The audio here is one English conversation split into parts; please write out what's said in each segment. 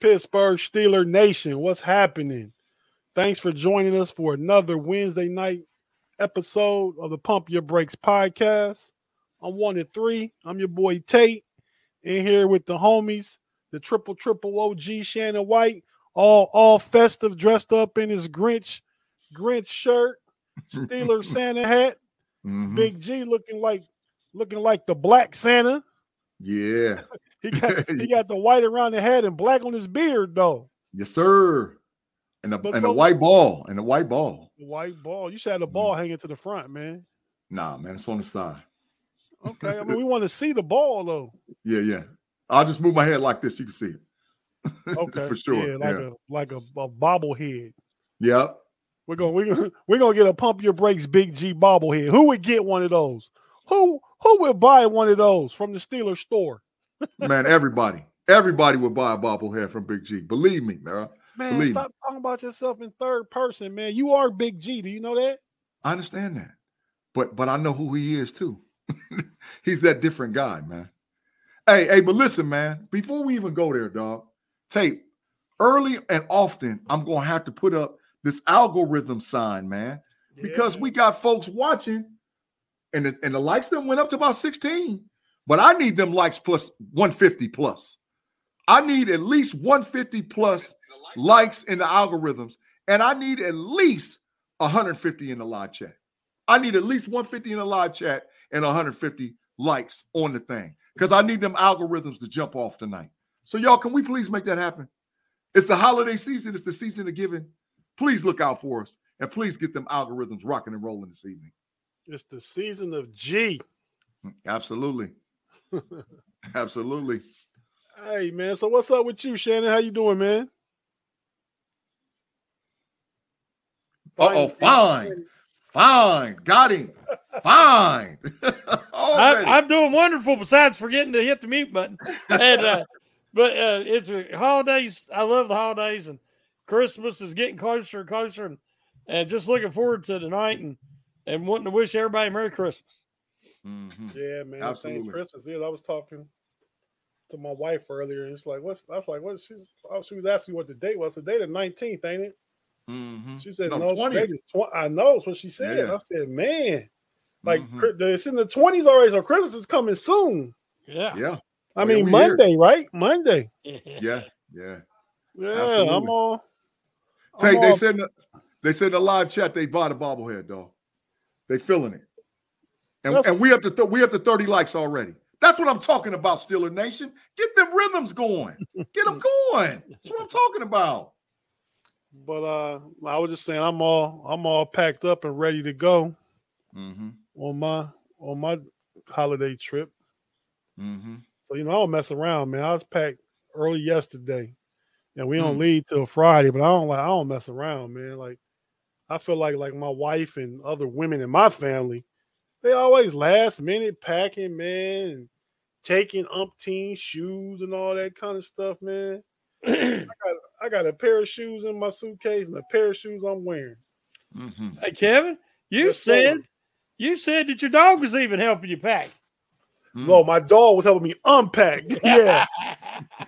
Pittsburgh Steeler Nation, what's happening? Thanks for joining us for another Wednesday night episode of the Pump Your Brakes podcast. I'm one and three. I'm your boy Tate, in here with the homies, the triple triple OG Shannon White, all all festive, dressed up in his Grinch Grinch shirt, Steeler Santa hat. Mhm. Big G looking like looking like the Black Santa. Yeah. He got he got the white around the head and black on his beard though. Yes, sir. And the But and so- the white ball. And the white ball. The white ball. You should have the mm. ball hanging to the front, man. Nah, man, it's on the side. Okay. I mean, we want to see the ball though. Yeah, yeah. I'll just move my head like this. You can see it. Okay. For sure. Yeah, like a like a, a bobblehead. Yep. We're gonna we're gonna we're gonna get a pump your brakes big G bobblehead. Who would get one of those? Who who would buy one of those from the Steelers store? Man, everybody. Everybody would buy a bobblehead from Big G. Believe me, man. Man, Believe me. stop talking about yourself in third person, man. You are Big G. Do you know that? I understand that. But but I know who he is too. He's that different guy, man. Hey, hey, but listen, man, before we even go there, dog, tape early and often, I'm gonna have to put up this algorithm sign, man, because Yeah, we got folks watching, and the, and the likes them went up to about 16. But I need them likes plus 150 plus. I need at least 150 plus likes in the algorithms, and I need at least 150 in the live chat. I need at least 150 in the live chat and 150 likes on the thing because I need them algorithms to jump off tonight. So, y'all, can we please make that happen? It's the holiday season, it's the season of giving. Please look out for us and please get them algorithms rocking and rolling this evening. it's the season of G. Mm, absolutely. Absolutely. Hey man, so what's up with you, Shannon? How you doing, man? Uh oh, fine. Fine. Got him. Fine. I, I'm doing wonderful. Besides forgetting to hit the mute button, and uh, but uh, it's a holidays. I love the holidays, and Christmas is getting closer and closer, and, and just looking forward to tonight and and wanting to wish everybody Merry Christmas. Mhm. Yeah, man. Absolutely. Absolutely. Christmas Eve. I was talking to my wife earlier, and it's like, what's I was like, what? She's oh, she was asking what the date was. The date the nineteenth, ain't it? Mhm. She said, No, no, 20th. tw- I know. It's what she said. Yeah. I said, man, like Mhm. It's in the twenties already. So Christmas is coming soon. Yeah, Yeah. I mean, we here. Monday, right? Monday. Yeah. Yeah. Yeah, Absolutely. I'm all. I'm they all- said in the, they said in the live chat they bought a bobblehead, dog. They feeling it. And, That's- and we up to th- we up to 30 likes already. That's what I'm talking about, Steeler Nation. Get them rhythms going. Get them going. That's what I'm talking about. But uh, I was just saying, I'm all I'm all packed up and ready to go Mm-hmm. on my on my holiday trip. Mm-hmm. So you know, I don't mess around, man. I was packed early yesterday, and we don't Mm. leave till Friday. But I don't like I don't mess around, man. Like I feel like like my wife and other women in my family, they always last minute packing, man, and taking umpteen shoes and all that kind of stuff, man. I got I got a pair of shoes in my suitcase and a pair of shoes I'm wearing. Mm-hmm. Hey Kevin, you Yes, sir. said you said that your dog was even helping you pack. Mm. No, my dog was helping me unpack. Yeah,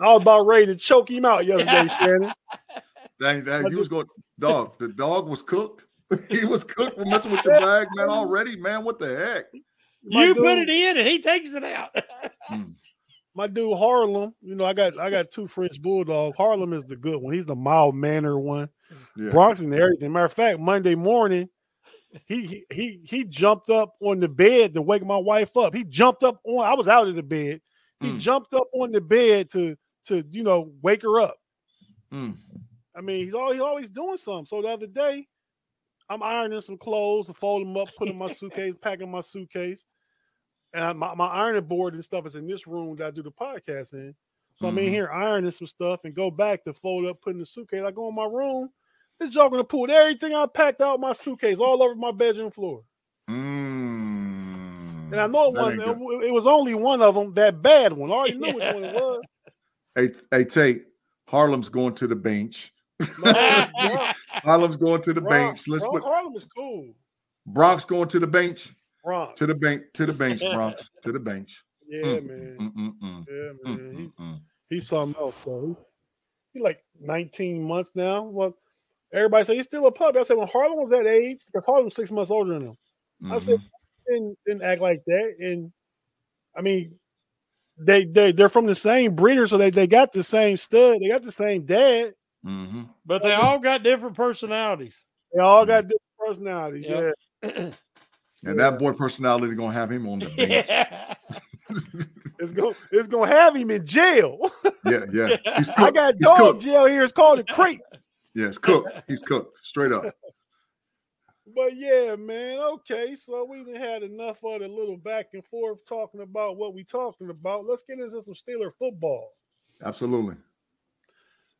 I was about ready to choke him out yesterday, Shannon. Dang, dang, I you was going, dog. The dog was cooked. he was cooked for messing with your bag, man. Already, man. What the heck? My you put it in and he takes it out. my dude Harlem, you know, I got I got two French bulldogs. Harlem is the good one. He's the mild mannered one. Yeah. Bronx and everything. Matter of fact, Monday morning, he he he he jumped up on the bed to wake my wife up. He jumped up on. I was out of the bed. He Mm. jumped up on the bed to to you know wake her up. Mm. I mean, he's always, he's always doing something. So the other day, I'm ironing some clothes to fold them up, put in my suitcase, packing my suitcase. And my, my ironing board and stuff is in this room that I do the podcast in. So I'm in Mhm. here ironing some stuff and go back to fold up, put in the suitcase. I go in my room. This joke gonna pull everything I packed out my suitcase all over my bedroom floor. Mm. And I know it wasn't, it, it was only one of them, that bad one. I already knew which one it was. Hey, hey, Tate. Harlem's going to the bench. No. Harlem's going to the Bronx. bench. Let's Bronx- put Harlem is cool. Bronx going to the bench. Bronx. To the bench. To the bench. Bronx. To the bench. Yeah, Mm, man. mm, mm, mm, Yeah, mm, man. mm, He's he's something else, though. he's like 19 months now. Well, everybody say he's still a puppy. I said when Harlem was that age, because Harlem's six months older than him. Mm-hmm. I said mm-hmm. didn't, didn't act like that. And I mean, they they they're from the same breeder, so they they got the same stud, they got the same dad. Mm-hmm. But they all got different personalities. They all got different personalities. Yep. Yeah. And that boy personality gonna have him on the bench. Yeah. it's gonna it's gonna have him in jail. yeah, yeah. I got He's dog cooked. jail here. It's called a crate. Yeah, it's cooked. He's cooked straight up. But yeah, man. Okay, so we had enough of the little back and forth talking about what we talking about. Let's get into some Steeler football. Absolutely.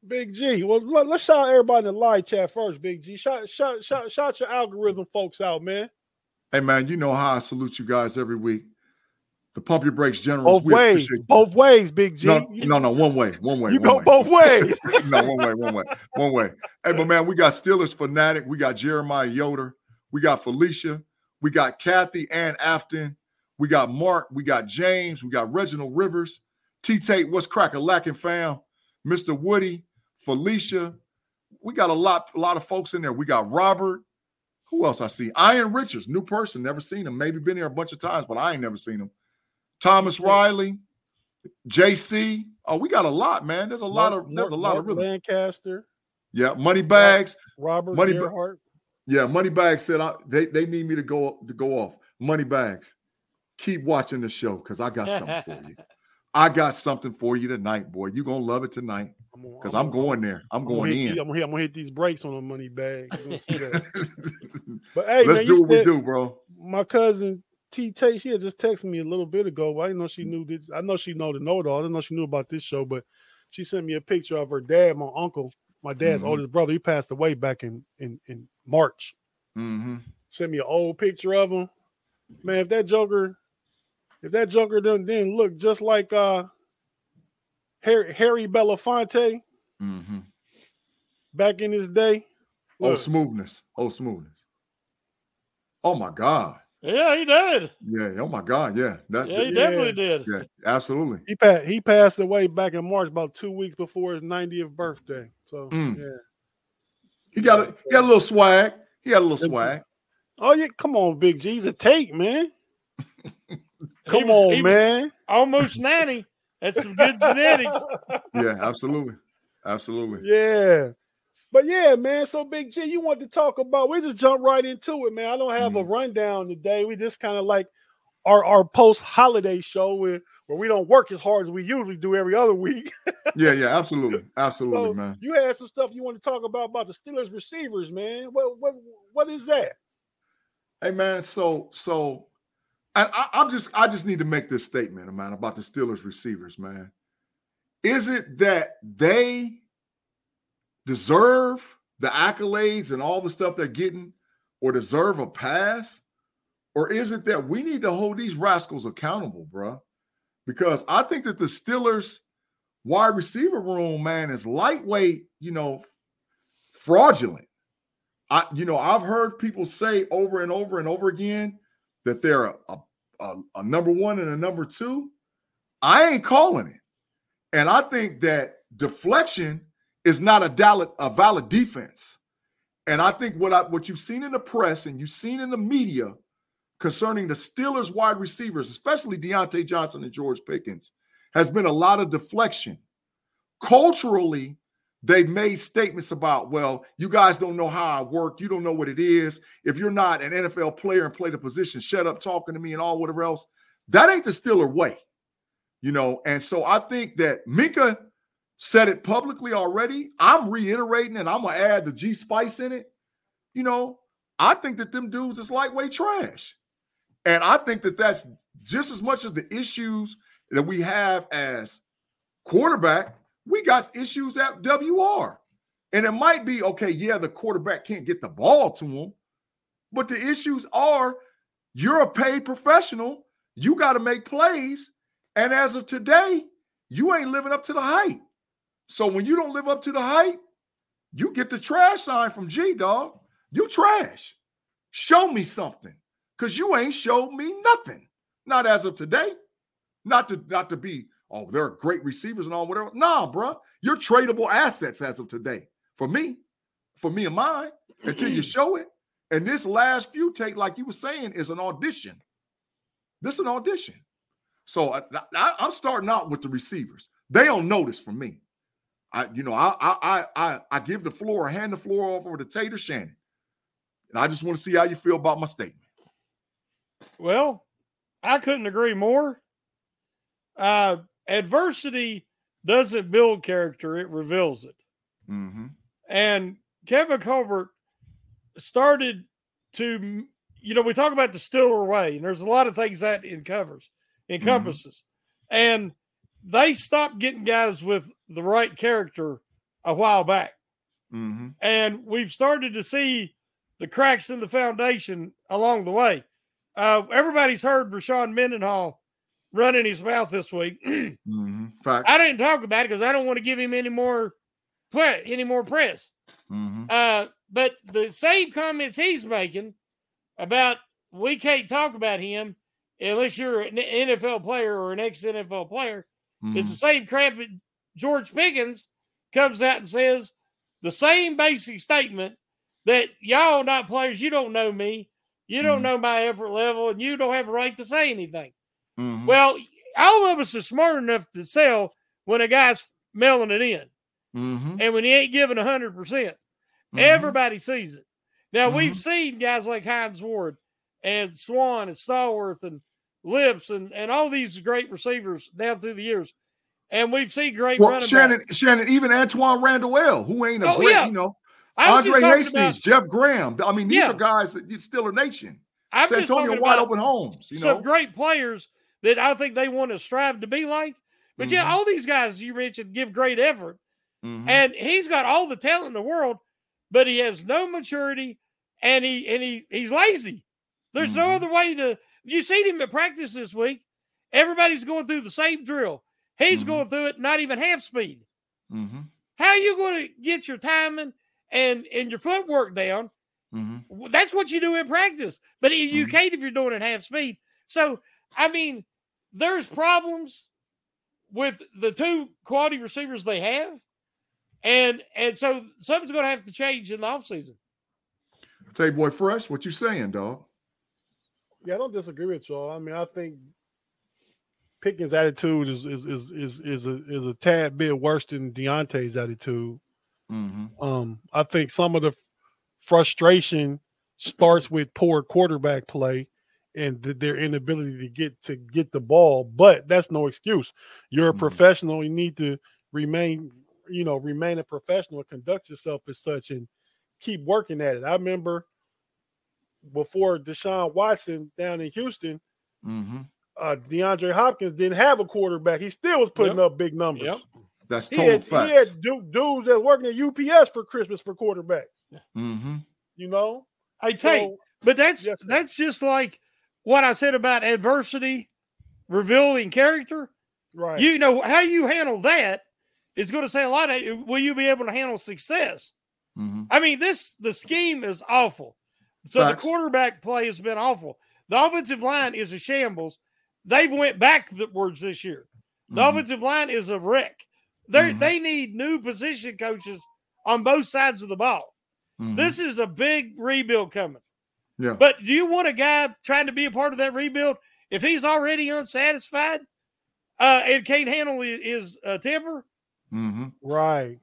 Big G. Well, let, us shout everybody in the live chat first, Big G. Shout, shout, shout, shout your algorithm folks out, man. Hey, man, you know how I salute you guys every week. The Pump Your Brakes General. Both ways. Both ways, Big G. No, no, no, one way. One way. You one go way. both ways. no, one way, one way, one way. Hey, but man, we got Steelers fanatic. We got Jeremiah Yoder. We got Felicia. We got Kathy Ann Afton. We got Mark. We got James. We got Reginald Rivers. T Tate, what's cracking, lacking fam? Mr. Woody. Felicia. We got a lot, a lot of folks in there. We got Robert. Who else I see? Ian Richards, new person, never seen him. Maybe been here a bunch of times, but I ain't never seen him. Thomas Riley, JC. Oh, we got a lot, man. There's a lot of there's a lot Mark of really Lancaster. Yeah, money bags. Robert money Gerhart. Yeah, money bags said I, they they need me to go to go off. Money bags. Keep watching the show because I got something for you. I got something for you tonight, boy. You're gonna love it tonight. Because I'm, I'm, going there. I'm, I'm going in. These, I'm, gonna hit, I'm gonna hit these brakes on the money bag. but hey, let's man, do what we do, bro. My cousin T Tate, she had just texted me a little bit ago. I didn't know she knew this. I know she know the know it all. I didn't know she knew about this show, but she sent me a picture of her dad, my uncle, my dad's mm-hmm. oldest brother. He passed away back in in, in March. Mm-hmm. Sent me an old picture of him. Man, if that Joker, if that Joker didn't, didn't look just like uh Harry, Harry Belafonte mm-hmm. back in his day. Oh, smoothness. Oh, smoothness. Oh my God. Yeah, he did. Yeah. Oh my God. Yeah. That, yeah, he yeah. definitely did. Yeah, absolutely. He passed. He passed away back in March, about two weeks before his 90th birthday. So mm. yeah. He got a he got a little swag. He had a little swag. Oh yeah, come on, Big G. He's a take, man. come was, on, man. Almost nanny. That's some good genetics. Yeah, absolutely. Absolutely. Yeah. But yeah, man. So Big G, you want to talk about? We just jump right into it, man. I don't have mm. a mm-hmm. rundown today. We just kind of like our our post holiday show where where we don't work as hard as we usually do every other week. yeah, yeah, absolutely, absolutely, so man. You had some stuff you want to talk about about the Steelers receivers, man. What what what is that? Hey, man. So so I, I'm just I just need to make this statement, man, about the Steelers receivers, man. Is it that they deserve the accolades and all the stuff they're getting, or deserve a pass? Or is it that we need to hold these rascals accountable, bro? Because I think that the Steelers wide receiver room, man, is lightweight, you know, fraudulent. I, you know, I've heard people say over and over and over again that they're a, a, a, number one and a number two, I ain't calling it. And I think that deflection is not a valid, a valid defense. And I think what I, what you've seen in the press and you've seen in the media concerning the Steelers wide receivers, especially Diontae Johnson and George Pickens, has been a lot of deflection. Culturally, they've made statements about, well, you guys don't know how I work. You don't know what it is. If you're not an NFL player and play the position, shut up talking to me and all whatever else. That ain't the Steeler way, you know. And so I think that Minkah said it publicly already. I'm reiterating and I'm gonna add the G spice in it. You know, I think that them dudes is lightweight trash. And I think that that's just as much of the issues that we have as quarterback we got issues at WR. And it might be okay, yeah, the quarterback can't get the ball to him, but the issues are you're a paid professional, you got to make plays. And as of today, you ain't living up to the hype. So when you don't live up to the hype, you get the trash sign from G Dog. You trash. Show me something. Cause you ain't showed me nothing. Not as of today. Not to not to be oh, they're great receivers and all whatever. Nah, bro, you're tradable assets as of today. For me, for me and mine, until you show it. And this last few take, like you were saying, is an audition. This is an audition. So I, am starting out with the receivers. They don't notice for me. I, you know, I, I, I, I give the floor, hand the floor over to Tater Shannon, and I just want to see how you feel about my statement. Well, I couldn't agree more. Uh, adversity doesn't build character; it reveals it. Mm-hmm. And Kevin Colbert started to, you know, we talk about the Stiller way, and there's a lot of things that covers encompasses, mm-hmm. and they stopped getting guys with the right character a while back. Mm-hmm. And we've started to see the cracks in the foundation along the way. Uh, everybody's heard Rashard Mendenhall running his mouth this week. mm-hmm. I didn't talk about it because I don't want to give him any more any more press. Mm-hmm. Uh, but the same comments he's making about we can't talk about him unless you're an NFL player or an ex NFL player Mm-hmm. It's the same crap that George Pickens comes out and says the same basic statement that y'all not players, you don't know me, you don't mm-hmm. know my effort level, and you don't have a right to say anything. Mm-hmm. Well, all of us are smart enough to sell when a guy's mailing it in. Mm-hmm. And when he ain't giving 100%, percent mm-hmm. everybody sees it. Now, we've Mm-hmm. seen guys like Hines Ward and Swann and Stallworth and Lipps and, and all these great receivers down through the years. And we've seen great well, running Shannon, backs. Shannon, even Antoine Randall, who ain't a Oh, great, yeah. you know, Andre Hastings, about- Jeff Graham. I mean, these Yeah. are guys that you still a nation. I'm San just Antonio wide open homes, you some know. great players that I think they want to strive to be like. But yeah, Mhm. all these guys you mentioned give great effort, Mhm. and he's got all the talent in the world, but he has no maturity, and he and he he's lazy. There's no Mhm. other way to. You seen him at practice this week. Everybody's going through the same drill. He's Mhm. going through it not even half speed. Mhm. How are you going to get your timing and and your footwork down? Mhm. That's what you do in practice, but you can't if you're doing it half speed. So, I mean, there's problems with the two quality receivers they have, and and so something's going to have to change in the offseason. Tay boy fresh, what you saying, dog? Yeah, I don't disagree with y'all. I mean, I think Pickens' attitude is is is is is a is a tad bit worse than Diontae's attitude. Mm-hmm. Um, I think some of the frustration starts with poor quarterback play and th- their inability to get to get the ball. But that's no excuse. You're a Mhm. professional. You need to remain, you know, remain a professional. Conduct yourself as such, and keep working at it. I remember before Deshaun Watson down in Houston, Mm-hmm. uh, DeAndre Hopkins didn't have a quarterback. He still was putting up big numbers. That's He total had, he had du- dudes that working at UPS for Christmas for quarterbacks. mm-hmm. You know, I tell you, so but that's Yes, that's just like what I said about adversity revealing character. right. You know how you handle that is going to say a lot. Of, will you be able to handle success? Mm-hmm. I mean, this the scheme is awful. So Facts. the quarterback play has been awful. The offensive line is a shambles. They've went backwards this year. The Mhm. offensive line is a wreck. They Mhm. they need new position coaches on both sides of the ball. Mhm. This is a big rebuild coming. Yeah. But do you want a guy trying to be a part of that rebuild if he's already unsatisfied uh, and can't handle his, his uh, temper? Mm-hmm. right.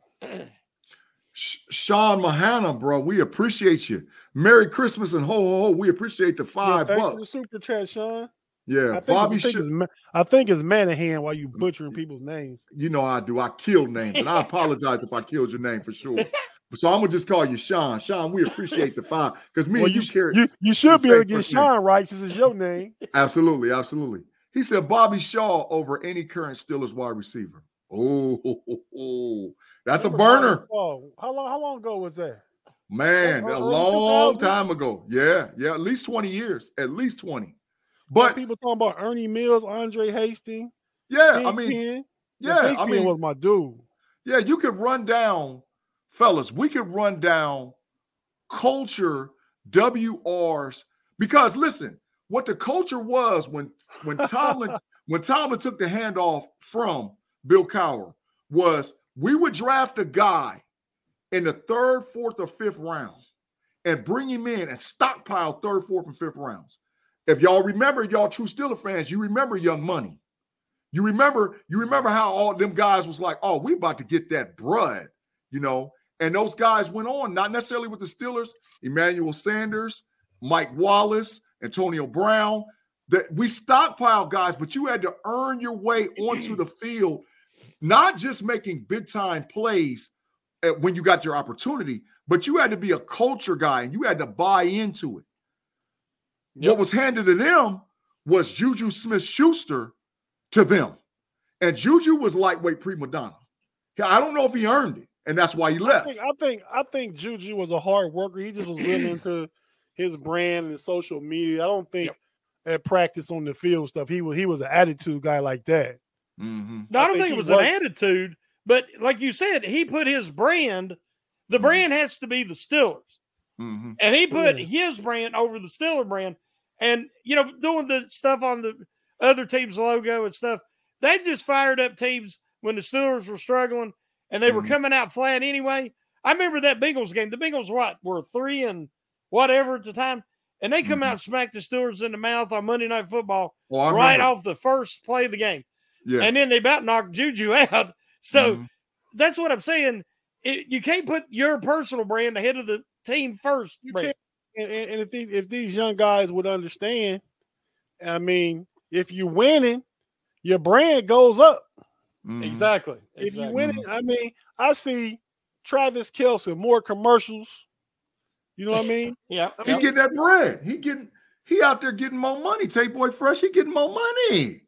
Sean Mahana, bro, we appreciate you. Merry Christmas and ho ho ho. We appreciate the Yeah, five thanks for the bucks. super chat, Sean. Yeah, I think, Bobby. it's, I, think Sh- it's, I think it's Manahan while you butchering people's names. you know I do. I kill names, and I apologize if I killed your name for sure. So I'm gonna just call you Sean. Sean, we appreciate the five because me Well, and you, you, carry you, you should be able to get. Sean right since it's your name. absolutely, absolutely. He said Bobby Shaw over any current Steelers wide receiver. Oh, ho. that's a burner, Oh, how long? How long ago was that? man. That's A long 2000s? time ago. Yeah, yeah, at least 20 years, at least 20. But people talking about Ernie Mills, Andre Hastings. yeah, Big I mean. Yeah, Big I mean, was my dude. Yeah, you could run down, fellas, we could run down culture WRs because listen, what the culture was when when Tomlin when Tomlin took the handoff from Bill Cowher was we would draft a guy in the third, fourth, or fifth round and bring him in and stockpile third, fourth, and fifth rounds. If y'all remember, y'all true Steeler fans, you remember Young Money. You remember, you remember how all them guys was like, oh, we about to get that bread, you know. And those guys went on, not necessarily with the Steelers, Emmanuel Sanders, Mike Wallace, Antonio Brown. That we stockpile guys, but you had to earn your way onto the field, not just making big time plays when you got your opportunity, but you had to be a culture guy and you had to buy into it. Yep. What was handed to them was Juju Smith Schuster to them. And Juju was lightweight prima donna. I don't know if he earned it, and that's why he left. I think I think, I think Juju was a hard worker. He just was really into his brand and social media. I don't think yep. at practice on the field stuff, he was he was an attitude guy like that. Mm-hmm. No, I, I don't think, think it was, was, an attitude, but like you said, he put his brand. The mm-hmm. brand has to be the Steelers, mm-hmm. and he put yeah. his brand over the Steeler brand. And you know, doing the stuff on the other team's logo and stuff. They just fired up teams when the Steelers were struggling and they mm-hmm. were coming out flat anyway. I remember that Bengals game. The Bengals what were three and whatever at the time, and they come mm-hmm. out and smack the Steelers in the mouth on Monday Night Football well, right remember. off the first play of the game. Yeah. And then they about knocked Juju out. So mm-hmm. that's what I'm saying. It, you can't put your personal brand ahead of the team first. You can't. And, and if these if these young guys would understand, I mean, if you're winning, your brand goes up. Mm-hmm. Exactly. If exactly. you it, I mean, I see Travis Kelce more commercials. You know what I mean? yeah. I mean, he getting that bread. He getting he out there getting more money. Take boy fresh, he getting more money.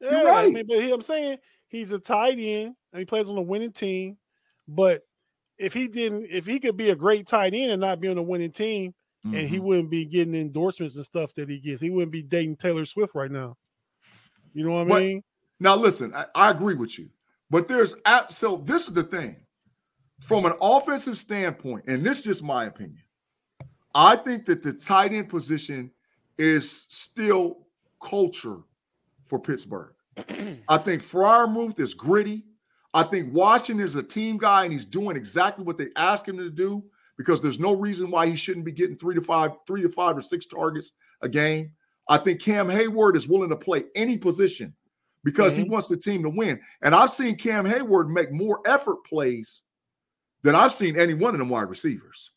Yeah, You're right. I mean, but he, I'm saying he's a tight end and he plays on a winning team. But if he didn't, if he could be a great tight end and not be on a winning team, mm-hmm. and he mm-hmm. wouldn't be getting endorsements and stuff that he gets, he wouldn't be dating Taylor Swift right now. You know what I mean? Now, listen, I, I agree with you, but there's so this is the thing from an offensive standpoint, and this is just my opinion. I think that the tight end position is still culture for Pittsburgh. I think Freiermuth is gritty. I think Washington is a team guy and he's doing exactly what they ask him to do because there's no reason why he shouldn't be getting three to five, three to five or six targets a game. I think Cam Heyward is willing to play any position because mm-hmm. he wants the team to win. And I've seen Cam Heyward make more effort plays than I've seen any one of them wide receivers.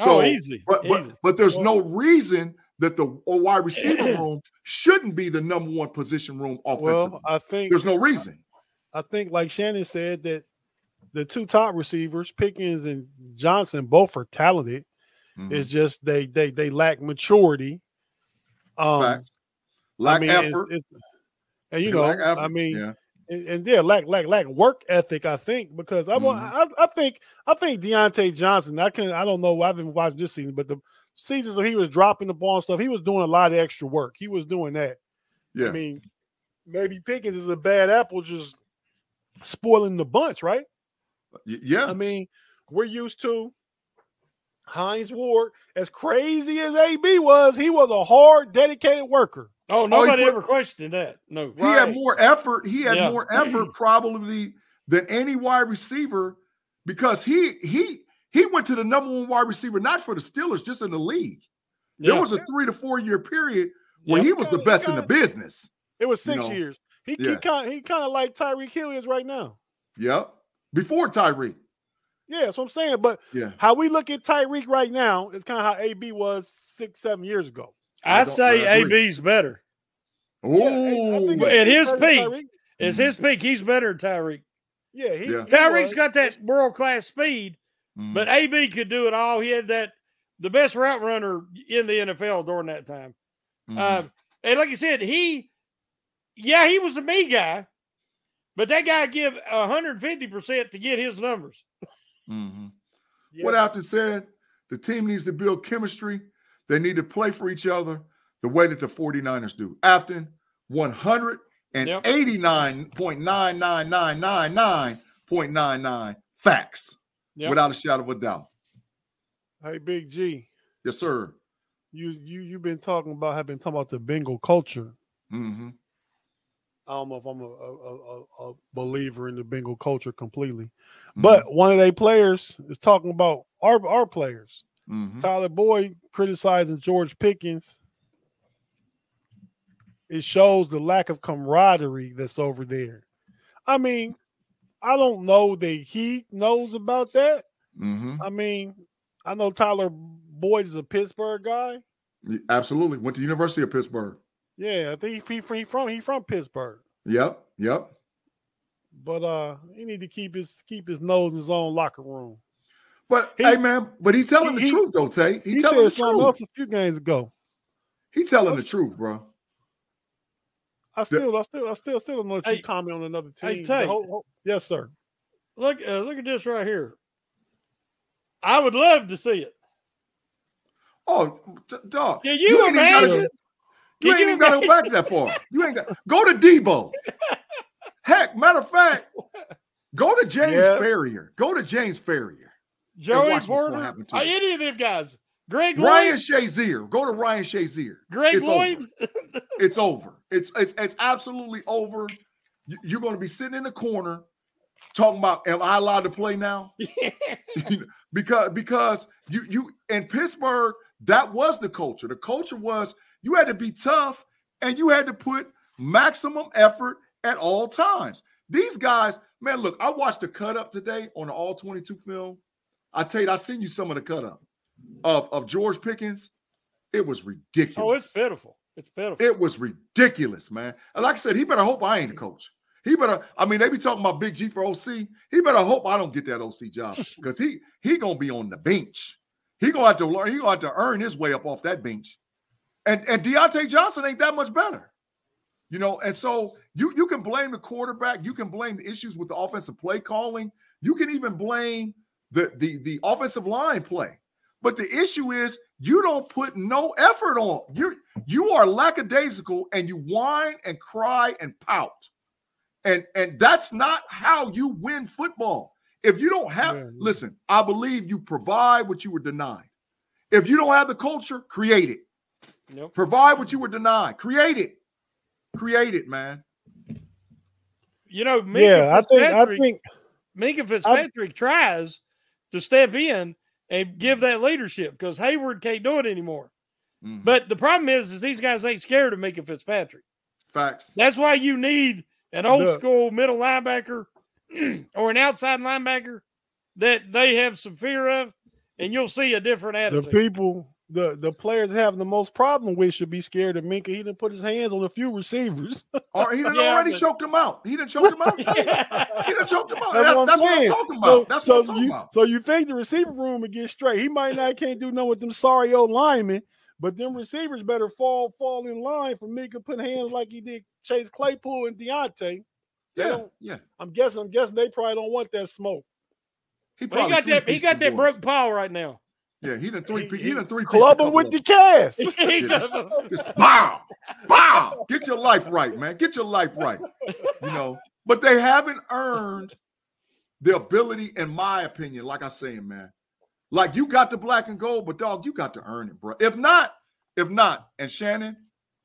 Oh, so oh, easy. But, easy. but, but there's no reason that the wide receiver room shouldn't be the number one position room offensively. Well, I think there's no reason. I think, like Shannon said, that the two top receivers, Pickens and Johnson, both are talented. Mm-hmm. It's just they they they lack maturity um, Facts. Lack I mean, effort. It's, it's, and you know, I mean, yeah. And, and, yeah, lack lack lack work ethic. I think because I want, mm-hmm. I, I think I think Diontae Johnson. I can I don't know. I haven't watched this season, but the seasons that he was dropping the ball and stuff, he was doing a lot of extra work. He was doing that. Yeah. I mean, maybe Pickens is a bad apple, just spoiling the bunch, right? Yeah. I mean, we're used to Hines Ward, as crazy as AB was, he was a hard, dedicated worker. Oh, oh nobody oh, ever questioned that. No, he right. had more effort. He had yeah. more effort probably than any wide receiver because he he he went to the number one wide receiver not for the Steelers, just in the league. Yeah. There was a three to four year period where he was the best kinda, in the business. It was six you know? years. He he kind of he kind of like Tyreek Hill is right now. Yep. Before Tyreek. Yeah, that's what I'm saying. But yeah. how we look at Tyreek right now is kind of how AB was six, seven years ago. I, I say I AB's better. Oh, yeah, at his peak, is his peak. He's better than Tyreek. Yeah, he, yeah. Tyreek's got that world class speed, mm. but AB could do it all. He had that the best route runner in the NFL during that time. Mm. Um, and like I said, he, yeah, he was a me guy, but that guy give 150 percent to get his numbers. Mm-hmm. Yeah. What after said, the team needs to build chemistry. They need to play for each other the way that the 49ers do. Afton, 189.99999.99 facts yep. without a shadow of a doubt. Hey, Big G. Yes, sir. You you you've been talking about have been talking about the Bengal culture. Mm-hmm. I don't know if I'm a, a, a, believer in the Bengal culture completely. Mm-hmm. But one of their players is talking about our our players. Mhm. Tyler Boyd criticizing George Pickens. It shows the lack of camaraderie that's over there. I mean, I don't know that he knows about that. Mhm. I mean, I know Tyler Boyd is a Pittsburgh guy. Absolutely went to University of Pittsburgh. Yeah, I think he, he, he from he from Pittsburgh. Yep, yep. But uh he need to keep his keep his nose in his own locker room. But He- hey, man, but he's telling he- the he- truth though, Tay. He, He's telling the said something truth. else a few games ago. He's telling the truth, bro. I still, I still, I still, still don't know if Hey- you comment on another hey, team. Tate. The whole- whole- yes, sir. Look, uh, look at this right here. I would love to see it. Oh, d- dog. Can you ain't even gotta- imagine? You ain't even got to go back that far. You ain't got go to Deebo. Heck, matter of fact, go to James Yeah. Farrior. Go to James Farrior. Joey watch what's gonna Porter, uh, any of them guys. Greg Ryan Lloyd, Shazier. Go to Ryan Shazier. Greg it's Lloyd. It's over. It's it's it's absolutely over. You- You're going to be sitting in the corner talking about, am I allowed to play now? because because you you in Pittsburgh, that was the culture. The culture was you had to be tough and you had to put maximum effort at all times. These guys, man, look, I watched the cut up today on the all 22 film. I tell you, I seen you some of the cut up of, of George Pickens. It was ridiculous. oh, it's pitiful. It's pitiful. It was ridiculous, man. And like I said, he better hope I ain't the coach. He better. I mean, they be talking about Big G for OC. He better hope I don't get that OC job because he he gonna be on the bench. He gonna have to learn. He gonna have to earn his way up off that bench. And and Diontae Johnson ain't that much better, you know. And so you you can blame the quarterback. You can blame the issues with the offensive play calling. You can even blame the the the offensive line play. But the issue is you don't put no effort on. You you are lackadaisical and you whine and cry and pout. And and that's not how you win football. If you don't have Yeah. listen, I believe you provide what you were denied. If you don't have the culture, create it. Nope. Provide what you were denied. Create it. Create it, man. You know, Minkah yeah, I think, I Fitzpatrick- think, Minkah Fitzpatrick tries to step in and give that leadership because Heyward can't do it anymore. Mhm. But the problem is, is these guys ain't scared of Minkah Fitzpatrick. Facts. That's why you need an old Look. school middle linebacker or an outside linebacker that they have some fear of, and you'll see a different attitude. the people, the the players having the most problem with should be scared of Minkah. He didn't put his hands on a few receivers. Or he done Yeah, already but- choked him out. He didn't choke him out. He didn't choke him out. That's That's, what I'm that's what I'm talking about. So, that's so what I'm talking you, about. so you think the receiver room would get straight? He might not can't do nothing with them sorry old linemen, but them receivers better fall fall in line for Minkah put hands like he did Chase Claypool and Diontae. They Yeah, yeah. I'm guessing. I'm guessing they probably don't want that smoke. He, Well, he got that. He got that boys. broken paw right now. Yeah, he done three. He- He, he done three. Club him with the cast. He Yeah, Just bow, bow. Get your life right, man. Get your life right. You know, but they haven't earned the ability, in my opinion. Like I'm saying, man, like you got the black and gold, but dog, you got to earn it, bro. If not, if not, and Shannon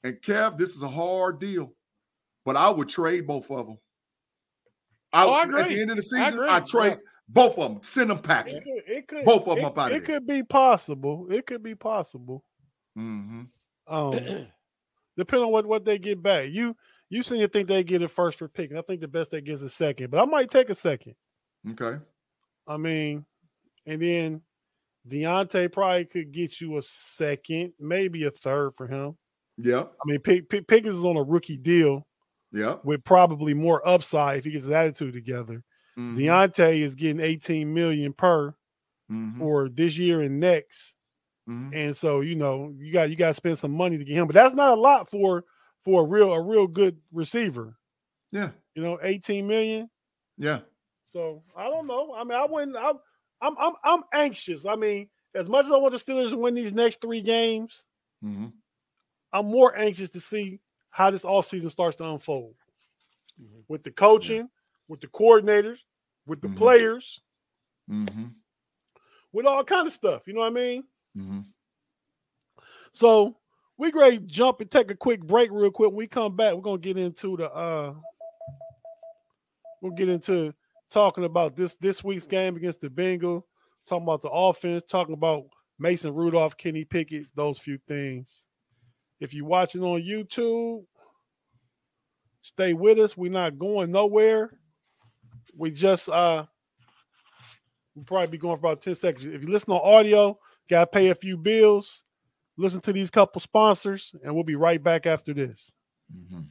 and Kev, this is a hard deal, but I would trade both of them. I, Oh, I At the end of the season, agree. I, trade both of them. Send them packing. It could, it could, Both of 'em it, up outta It there. could be possible. It could be possible. hmm Um, depending on what, what they get back. You you seem to think they get it first for picking. I think the best they get is a second, but I might take a second. Okay. I mean, and then Diontae probably could get you a second, maybe a third for him. Yeah. I mean, Pick, Pick, Pickens is on a rookie deal Yeah. with probably more upside if he gets his attitude together. Mhm. Diontae is getting 18 million per Mhm. for this year and next. Mhm. And so, you know, you got you got to spend some money to get him, but that's not a lot for for a real a real good receiver. Yeah. You know, 18 million. Yeah. So I don't know. I mean, I wouldn't. I'm I'm I'm, I'm anxious. I mean, as much as I want the Steelers to win these next three games, hmm I'm more anxious to see how this offseason starts to unfold Mhm. with the coaching, with the coordinators, with the Mhm. players, hmm with all kind of stuff. You know what I mean? hmm So we great jump and take a quick break real quick. When we come back, we're gonna get into the uh we'll get into talking about this this week's game against the Bengals, talking about the offense, talking about Mason Rudolph, Kenny Pickett, those few things. If you're watching on YouTube, stay with us. We're not going nowhere. We just uh we'll probably be going for about 10 seconds. If you listen on audio, gotta pay a few bills. Listen to these couple sponsors, and we'll be right back after this. Mm-hmm.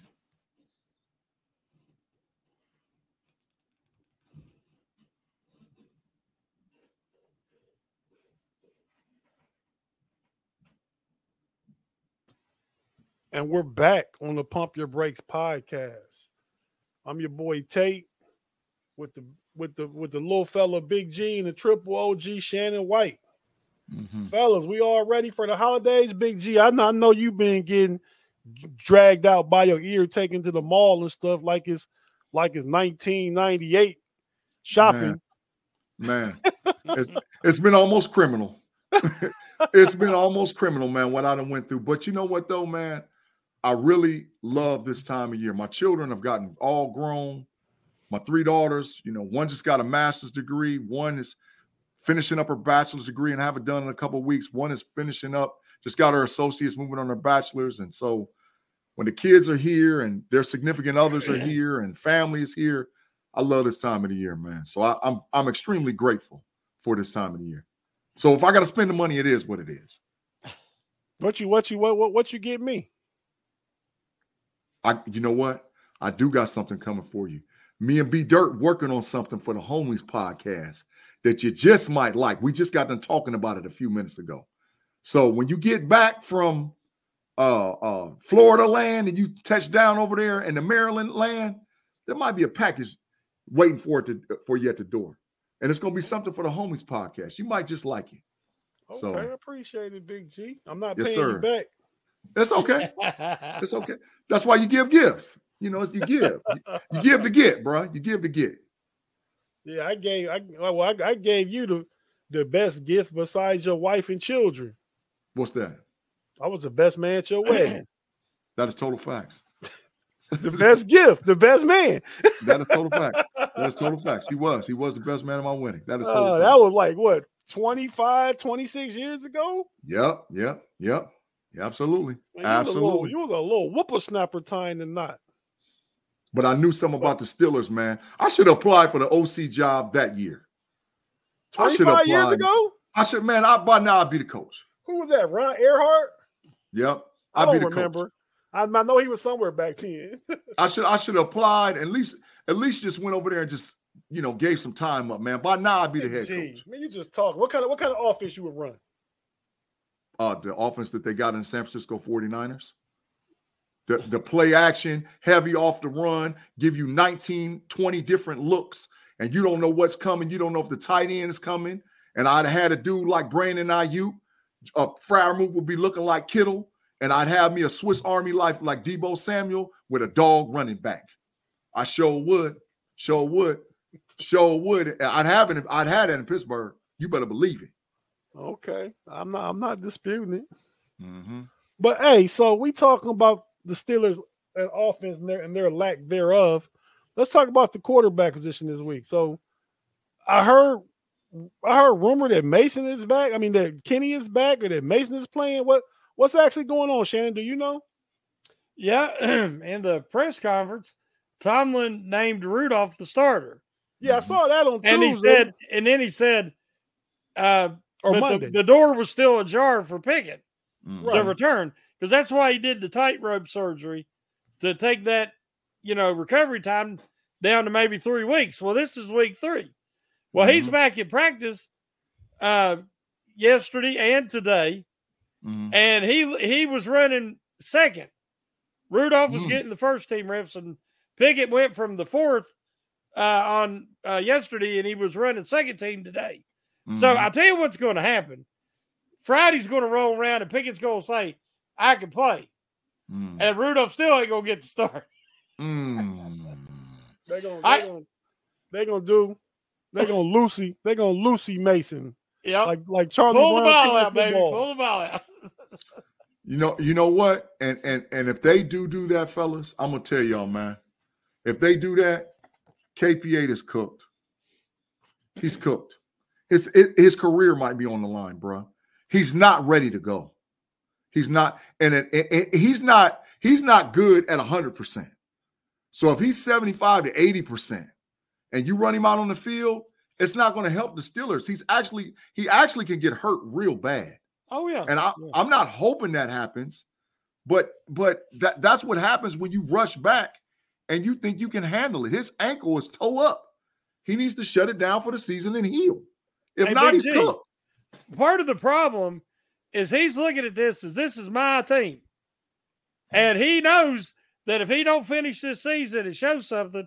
And we're back on the Pump Your Brakes podcast. I'm your boy Tate with the with the with the little fella Big G and the triple OG Shannon White. Mm-hmm. Fellas, we all ready for the holidays, Big G. I know, I know you've been getting dragged out by your ear, taken to the mall and stuff like it's like it's 1998 shopping. Man, it's it's been almost criminal. it's been almost criminal, man, what I done went through. But you know what though, man? I really love this time of year. My children have gotten all grown. My three daughters, you know, one just got a master's degree, one is finishing up her bachelor's degree and have it done in a couple of weeks. One is finishing up, just got her associates moving on her bachelor's. And so when the kids are here and their significant others are here and family is here, I love this time of the year, man. So I, I'm I'm extremely grateful for this time of the year. So if I got to spend the money, it is what it is. What you what you what what, what you get me? I you know what? I do got something coming for you. Me and B Dirt working on something for the Homies podcast that you just might like. We just got done talking about it a few minutes ago. So when you get back from uh uh Florida land and you touch down over there in the Maryland land, there might be a package waiting for it to for you at the door. And it's gonna be something for the Homies podcast. You might just like it. Okay, So- I appreciate it, Big G. I'm not Yes, paying sir. you back. That's okay. That's okay. That's why you give gifts. You know, it's you give. You, you give to get, bro. You give to get. Yeah, I gave I well, I, I gave you the the best gift besides your wife and children. What's that? I was the best man at your wedding. That is total facts. the best gift, the best man. That is total facts. That is total facts. He was. He was the best man at my wedding. That is total Uh, that was like what 25, 26 years ago. Yep, yep, yep. Yeah, absolutely. Man, you was a little, absolutely. you was a little whippersnapper tying the knot. But I knew something about the Steelers, man. I should apply for the OC job that year. I should 25 years apply. ago? I should, man, I by now I'd be the coach. Who was that? Ron Erhardt? Yep. I I'd be don't the remember. coach. I, I know he was somewhere back then. I should I should have applied at least at least just went over there and just you know gave some time up, man. By now I'd be the head Gee, coach. man, you just talk. What kind of what kind of offense you would run? Uh the offense that they got in San Francisco 49ers. The, the play action, heavy off the run, give you 19, 20 different looks, and you don't know what's coming. You don't know if the tight end is coming. And I'd had a dude like Brandon Aiyuk, a Freiermuth would be looking like Kittle, and I'd have me a Swiss Army life like Deebo Samuel with a dog running back. I sure would, sure would, sure would. I'd have it. I'd had it in Pittsburgh. You better believe it. Okay, I'm not. I'm not disputing it. Mm-hmm. But hey, so we talking about the Steelers and offense and their and their lack thereof. Let's talk about the quarterback position this week. So I heard I heard rumor that Mason is back. I mean that Kenny is back or that Mason is playing. What what's actually going on, Shannon? Do you know? Yeah, in the press conference, Tomlin named Rudolph the starter, Yeah, I Mhm. saw that on and he said, and then he said, uh, or but Monday. the, the door was still ajar for Pickett Mm-hmm. Right. to return because that's why he did the tightrope surgery to take that, you know, recovery time down to maybe three weeks. Well, this is week three. Well, he's Mhm. back in practice uh, yesterday and today, Mhm. and he he was running second. Rudolph was Mm. getting the first team reps, and Pickett went from the fourth uh, on uh, yesterday, and he was running second team today. So Mhm. I'll tell you what's going to happen. Friday's going to roll around, and Pickett's going to say, "I can play," Mhm. and Rudolph still ain't going to get the start. Mm. They're gonna, they're gonna, they're gonna do. They're gonna Lucy. They're gonna Lucy Mason Yeah, like like Charlie Pull the ball out, baby. football. Pull the ball out. You know, you know what? And and and if they do do that, fellas, I'm gonna tell y'all, man. If they do that, KP8 is cooked. He's cooked. His his career might be on the line, bro. He's not ready to go. He's not, and it, it, it, he's not. He's not good at hundred percent. So if he's 75 to 80 percent, and you run him out on the field, it's not going to help the Steelers. He's actually he actually can get hurt real bad. Oh yeah. And I, yeah. I'm not hoping that happens, but but that that's what happens when you rush back and you think you can handle it. His ankle is toe up. He needs to shut it down for the season and heal. If Hey, not, he's G. cooked. part of the problem is he's looking at this as this is my team. And he knows that if he don't finish this season and show something,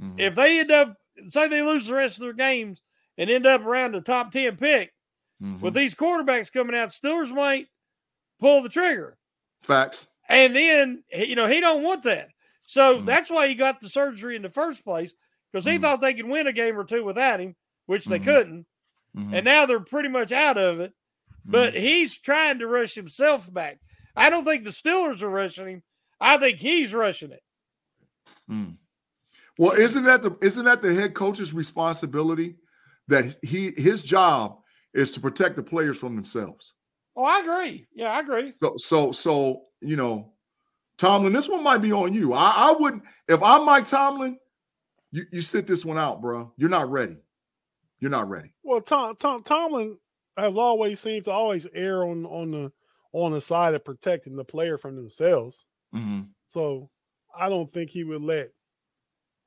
Mhm. if they end up say they lose the rest of their games and end up around the top 10 pick Mhm. with these quarterbacks coming out, Steelers might pull the trigger. facts. And then you know he don't want that. So Mhm. that's why he got the surgery in the first place because he Mhm. thought they could win a game or two without him, which they Mhm. couldn't. And now they're pretty much out of it. But Mhm. he's trying to rush himself back. I don't think the Steelers are rushing him. I think he's rushing it. Mm. Well, isn't that the isn't that the head coach's responsibility that he his job is to protect the players from themselves? Oh, I agree. Yeah, I agree. So so so you know, Tomlin, this one might be on you. I, I wouldn't if I'm Mike Tomlin, you, you sit this one out, bro. You're not ready. You're not ready. Well, Tom, Tom Tomlin has always seemed to always err on on the on the side of protecting the player from themselves. Mm-hmm. So I don't think he would let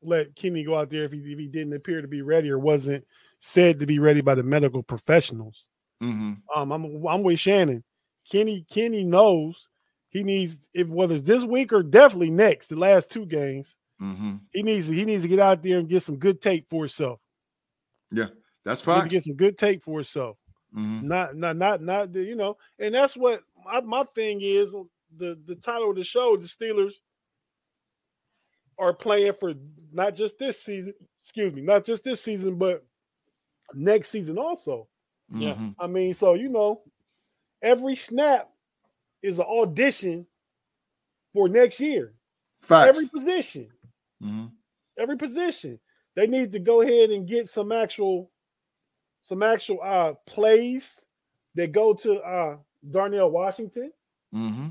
let Kenny go out there if he if he didn't appear to be ready or wasn't said to be ready by the medical professionals. Mm-hmm. Um, I'm I'm with Shannon. Kenny Kenny knows he needs if whether it's this week or definitely next, the last two games, Mm-hmm. he needs to, he needs to get out there and get some good tape for himself. Yeah, that's He need to fine. get some good tape for himself. Mm-hmm. Not not not not the, you know, and that's what my, my thing is. The the title of the show, the Steelers are playing for not just this season, excuse me, not just this season, but next season also. Yeah. Mm-hmm. I mean, so you know, every snap is an audition for next year. Facts. Every position, mm-hmm. every position. They need to go ahead and get some actual some actual uh plays that go to uh Darnell Washington. Mm-hmm.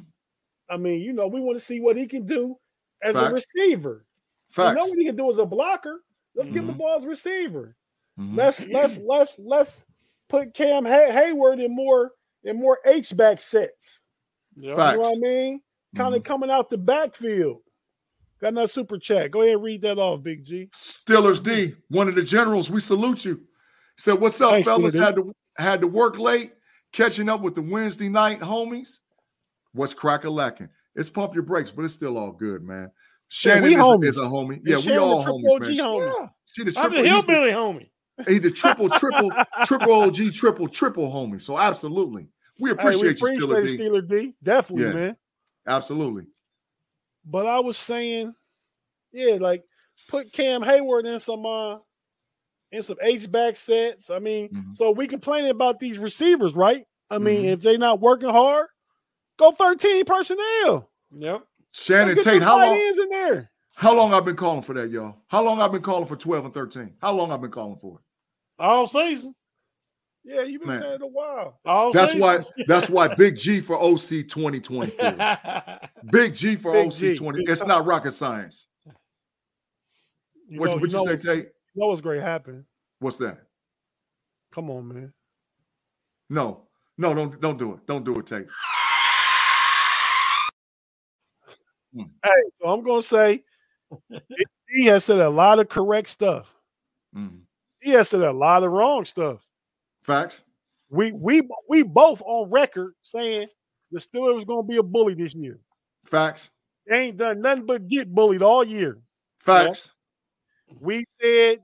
I mean, you know, we want to see what he can do as a Facts. receiver. We Facts. know what he can do as a blocker. Let's give him the Mhm. ball as a receiver. Mhm. Let's let's let's let's put Cam Hay- Heyward in more in more H back sets. You Facts. know what I mean? Kind of coming out the backfield. Got another super chat. Go ahead and read that off, Big G. Steelers D, one of the generals. We salute you. Said, "What's up, Thanks, fellas? Steelers D. Had to had to work late, catching up with the Wednesday night homies. What's crack a lacking? It's pump your brakes, but it's still all good, man. Shannon we is, is a homie. Yeah, we all homies, OG man. homie. Yeah. She the I'm triple, he's the, hillbilly homie. he's the triple, triple, triple OG, triple, triple homie. So absolutely, we Hey, we appreciate you, appreciate Steeler it, D. Steeler D. Definitely, Yeah. man. Absolutely. But I was saying, yeah, like put Cam Heyward in some uh in some H back sets. I mean, Mhm. so we complaining about these receivers, right? I mean, Mhm. if they're not working hard, go 13 personnel. Yep. Shannon Let's Tate, how long? ends in there. How long I've been calling for that, y'all? How long I've been calling for 12 and 13? How long I've been calling for it? All season. Yeah, you've been Man. saying it a while. All That's season. why. That's why Big G for OC 2024. Big G for Big OC G, 20. It's not rocket science. You What know, you, what you you know, say, Tate? You know what's great happen. What's that? Come on, man. No, no, don't don't do it. Don't do it, Tate. Hey, so I'm gonna say he has said a lot of correct stuff. Mhm. He has said a lot of wrong stuff. Facts. We we we both on record saying the Steelers was gonna be a bully this year. Facts. They ain't done nothing but get bullied all year. Facts. We said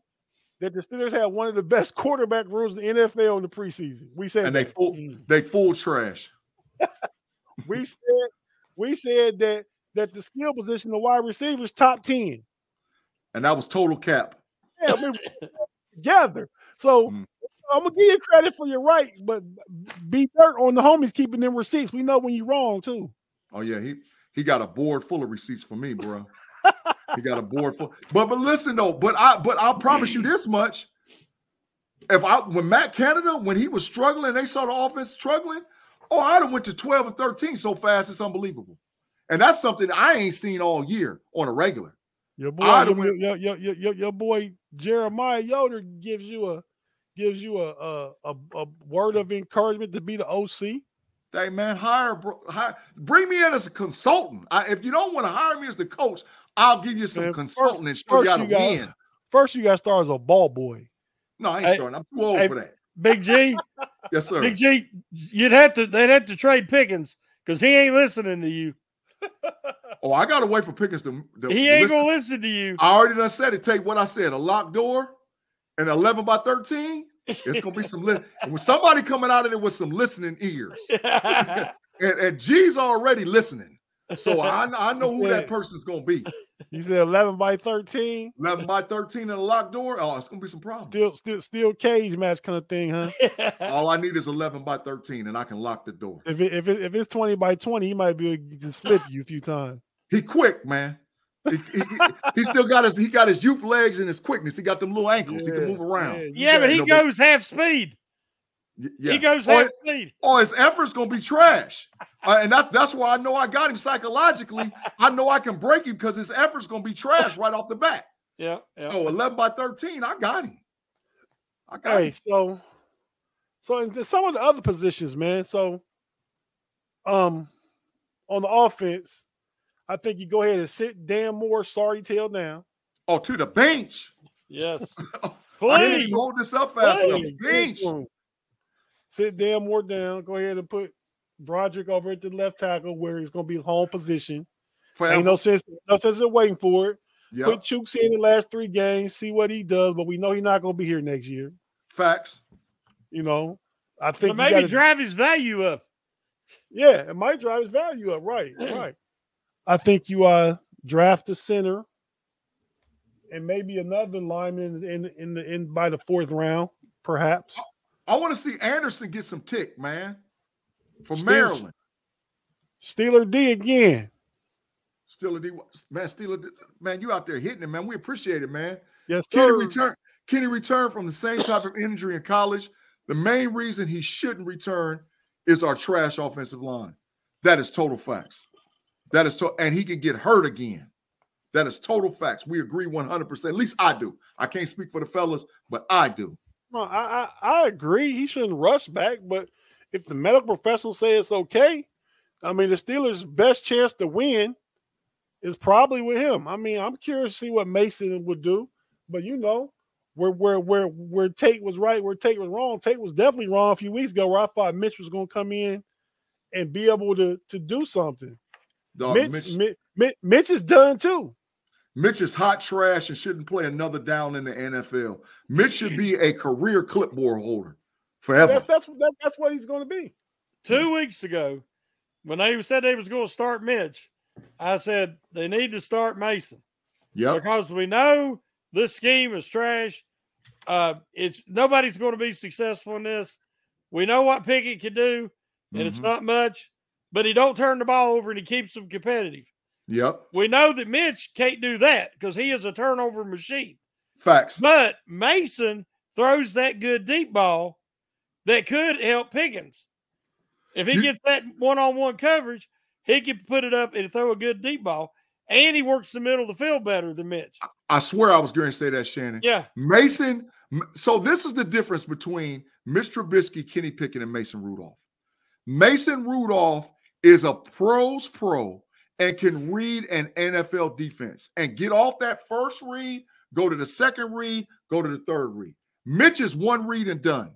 that the Steelers had one of the best quarterback rooms in the NFL in the preseason. We said And they that. full they full trash. we said we said that that the skill position, the wide receivers, top 10. And that was total cap. Yeah, we were together. So Mm. I'm gonna give you credit for your right, but be dirt on the homies keeping them receipts. We know when you're wrong too. Oh yeah, he he got a board full of receipts for me, bro. He got a board full. But but listen though, but I but I'll promise you this much. If I when Matt Canada, when he was struggling, they saw the offense struggling, oh, I'd have went to 12 and 13 so fast, it's unbelievable. And that's something I ain't seen all year on a regular. Your boy, your, your, your, your, your, boy Jeremiah Yoder gives you a gives you a, a, a, a word of encouragement to be the OC. Hey man, hire, hire bring me in as a consultant. I, if you don't want to hire me as the coach, I'll give you some man, consulting and show you how to win. First, you got to start as a ball boy. No, I ain't hey, starting. I'm too old hey, for that. Big G. yes, sir. Big G, you'd have to they'd have to trade Pickens because he ain't listening to you. oh, I gotta wait for Pickens to, to He ain't listen. gonna listen to you. I already done said it. Take what I said, a locked door and 11 by 13. It's gonna be some li- when somebody coming out of there with some listening ears. and, and G's already listening. So I, I know who that person's gonna be. You said 11 by 13? 11 by 13 and a locked door. Oh, it's gonna be some problems. Still, still, still cage match kind of thing, huh? All I need is 11 by 13, and I can lock the door. If it, if it, if it's 20 by 20, he might be able to slip you a few times. He quick, man. He, he, he, still got his he got his youth legs and his quickness. He got them little ankles. Yeah, he can move around. Yeah, yeah but he know, goes half speed. Yeah. He goes half speed. Or his effort's gonna be trash. Uh, and that's that's why I know I got him psychologically. I know I can break him because his effort's gonna be trash right off the bat. Yeah. yeah. So 11 by 13, I got him. I got hey, him. so so in some of the other positions, man. So um on the offense, I think you go ahead and sit Dan Moore, sorry tail down. Oh, to the bench. Yes. I didn't hold this up fast enough. Bench. Sit Dan Moore down. Go ahead and put Broderick over at the left tackle where he's going to be his home position. Forever. Ain't no sense, no sense in waiting for it. Yep. Put Chuks in the last three games, see what he does, but we know he's not going to be here next year. Facts. You know, I think maybe gotta, drive his value up. Yeah, it might drive his value up. Right, right. I think you uh draft a center and maybe another lineman in in the in by the fourth round, perhaps. I, want to see Anderson get some tick, man, from Steelers, Maryland. Steeler D again. Steeler D, man, Steeler D, man, you out there hitting it, man. We appreciate it, man. Yes, Kenny return. Kenny returned from the same type of injury in college. The main reason he shouldn't return is our trash offensive line. That is total facts. That is, to- and he can get hurt again. That is total facts. We agree 100%. At least I do. I can't speak for the fellas, but I do. No, I, I, I agree. He shouldn't rush back, but if the medical professionals say it's okay, I mean, the Steelers' best chance to win is probably with him. I mean, I'm curious to see what Mason would do, but you know, where where where where Tate was right, where Tate was wrong. Tate was definitely wrong a few weeks ago, where I thought Mitch was going to come in and be able to to do something. Dog, Mitch, Mitch, Mitch, Mitch is done too. Mitch is hot trash and shouldn't play another down in the NFL. Mitch should be a career clipboard holder forever. That's that's, that, that's what he's going to be. Two weeks ago, when they said they was going to start Mitch, I said they need to start Mason. Yeah, because we know this scheme is trash. Uh, it's nobody's going to be successful in this. We know what Pickett can do, and mm-hmm. it's not much but he don't turn the ball over and he keeps them competitive. Yep. We know that Mitch can't do that because he is a turnover machine. Facts. But Mason throws that good deep ball that could help Pickens. If he you, gets that one-on-one coverage, he can put it up and throw a good deep ball. And he works the middle of the field better than Mitch. I swear I was going to say that, Shannon. Yeah. Mason. So this is the difference between Mitch Trubisky, Kenny Pickett, and Mason Rudolph. Mason Rudolph is a pro's pro and can read an NFL defense and get off that first read, go to the second read, go to the third read. Mitch is one read and done.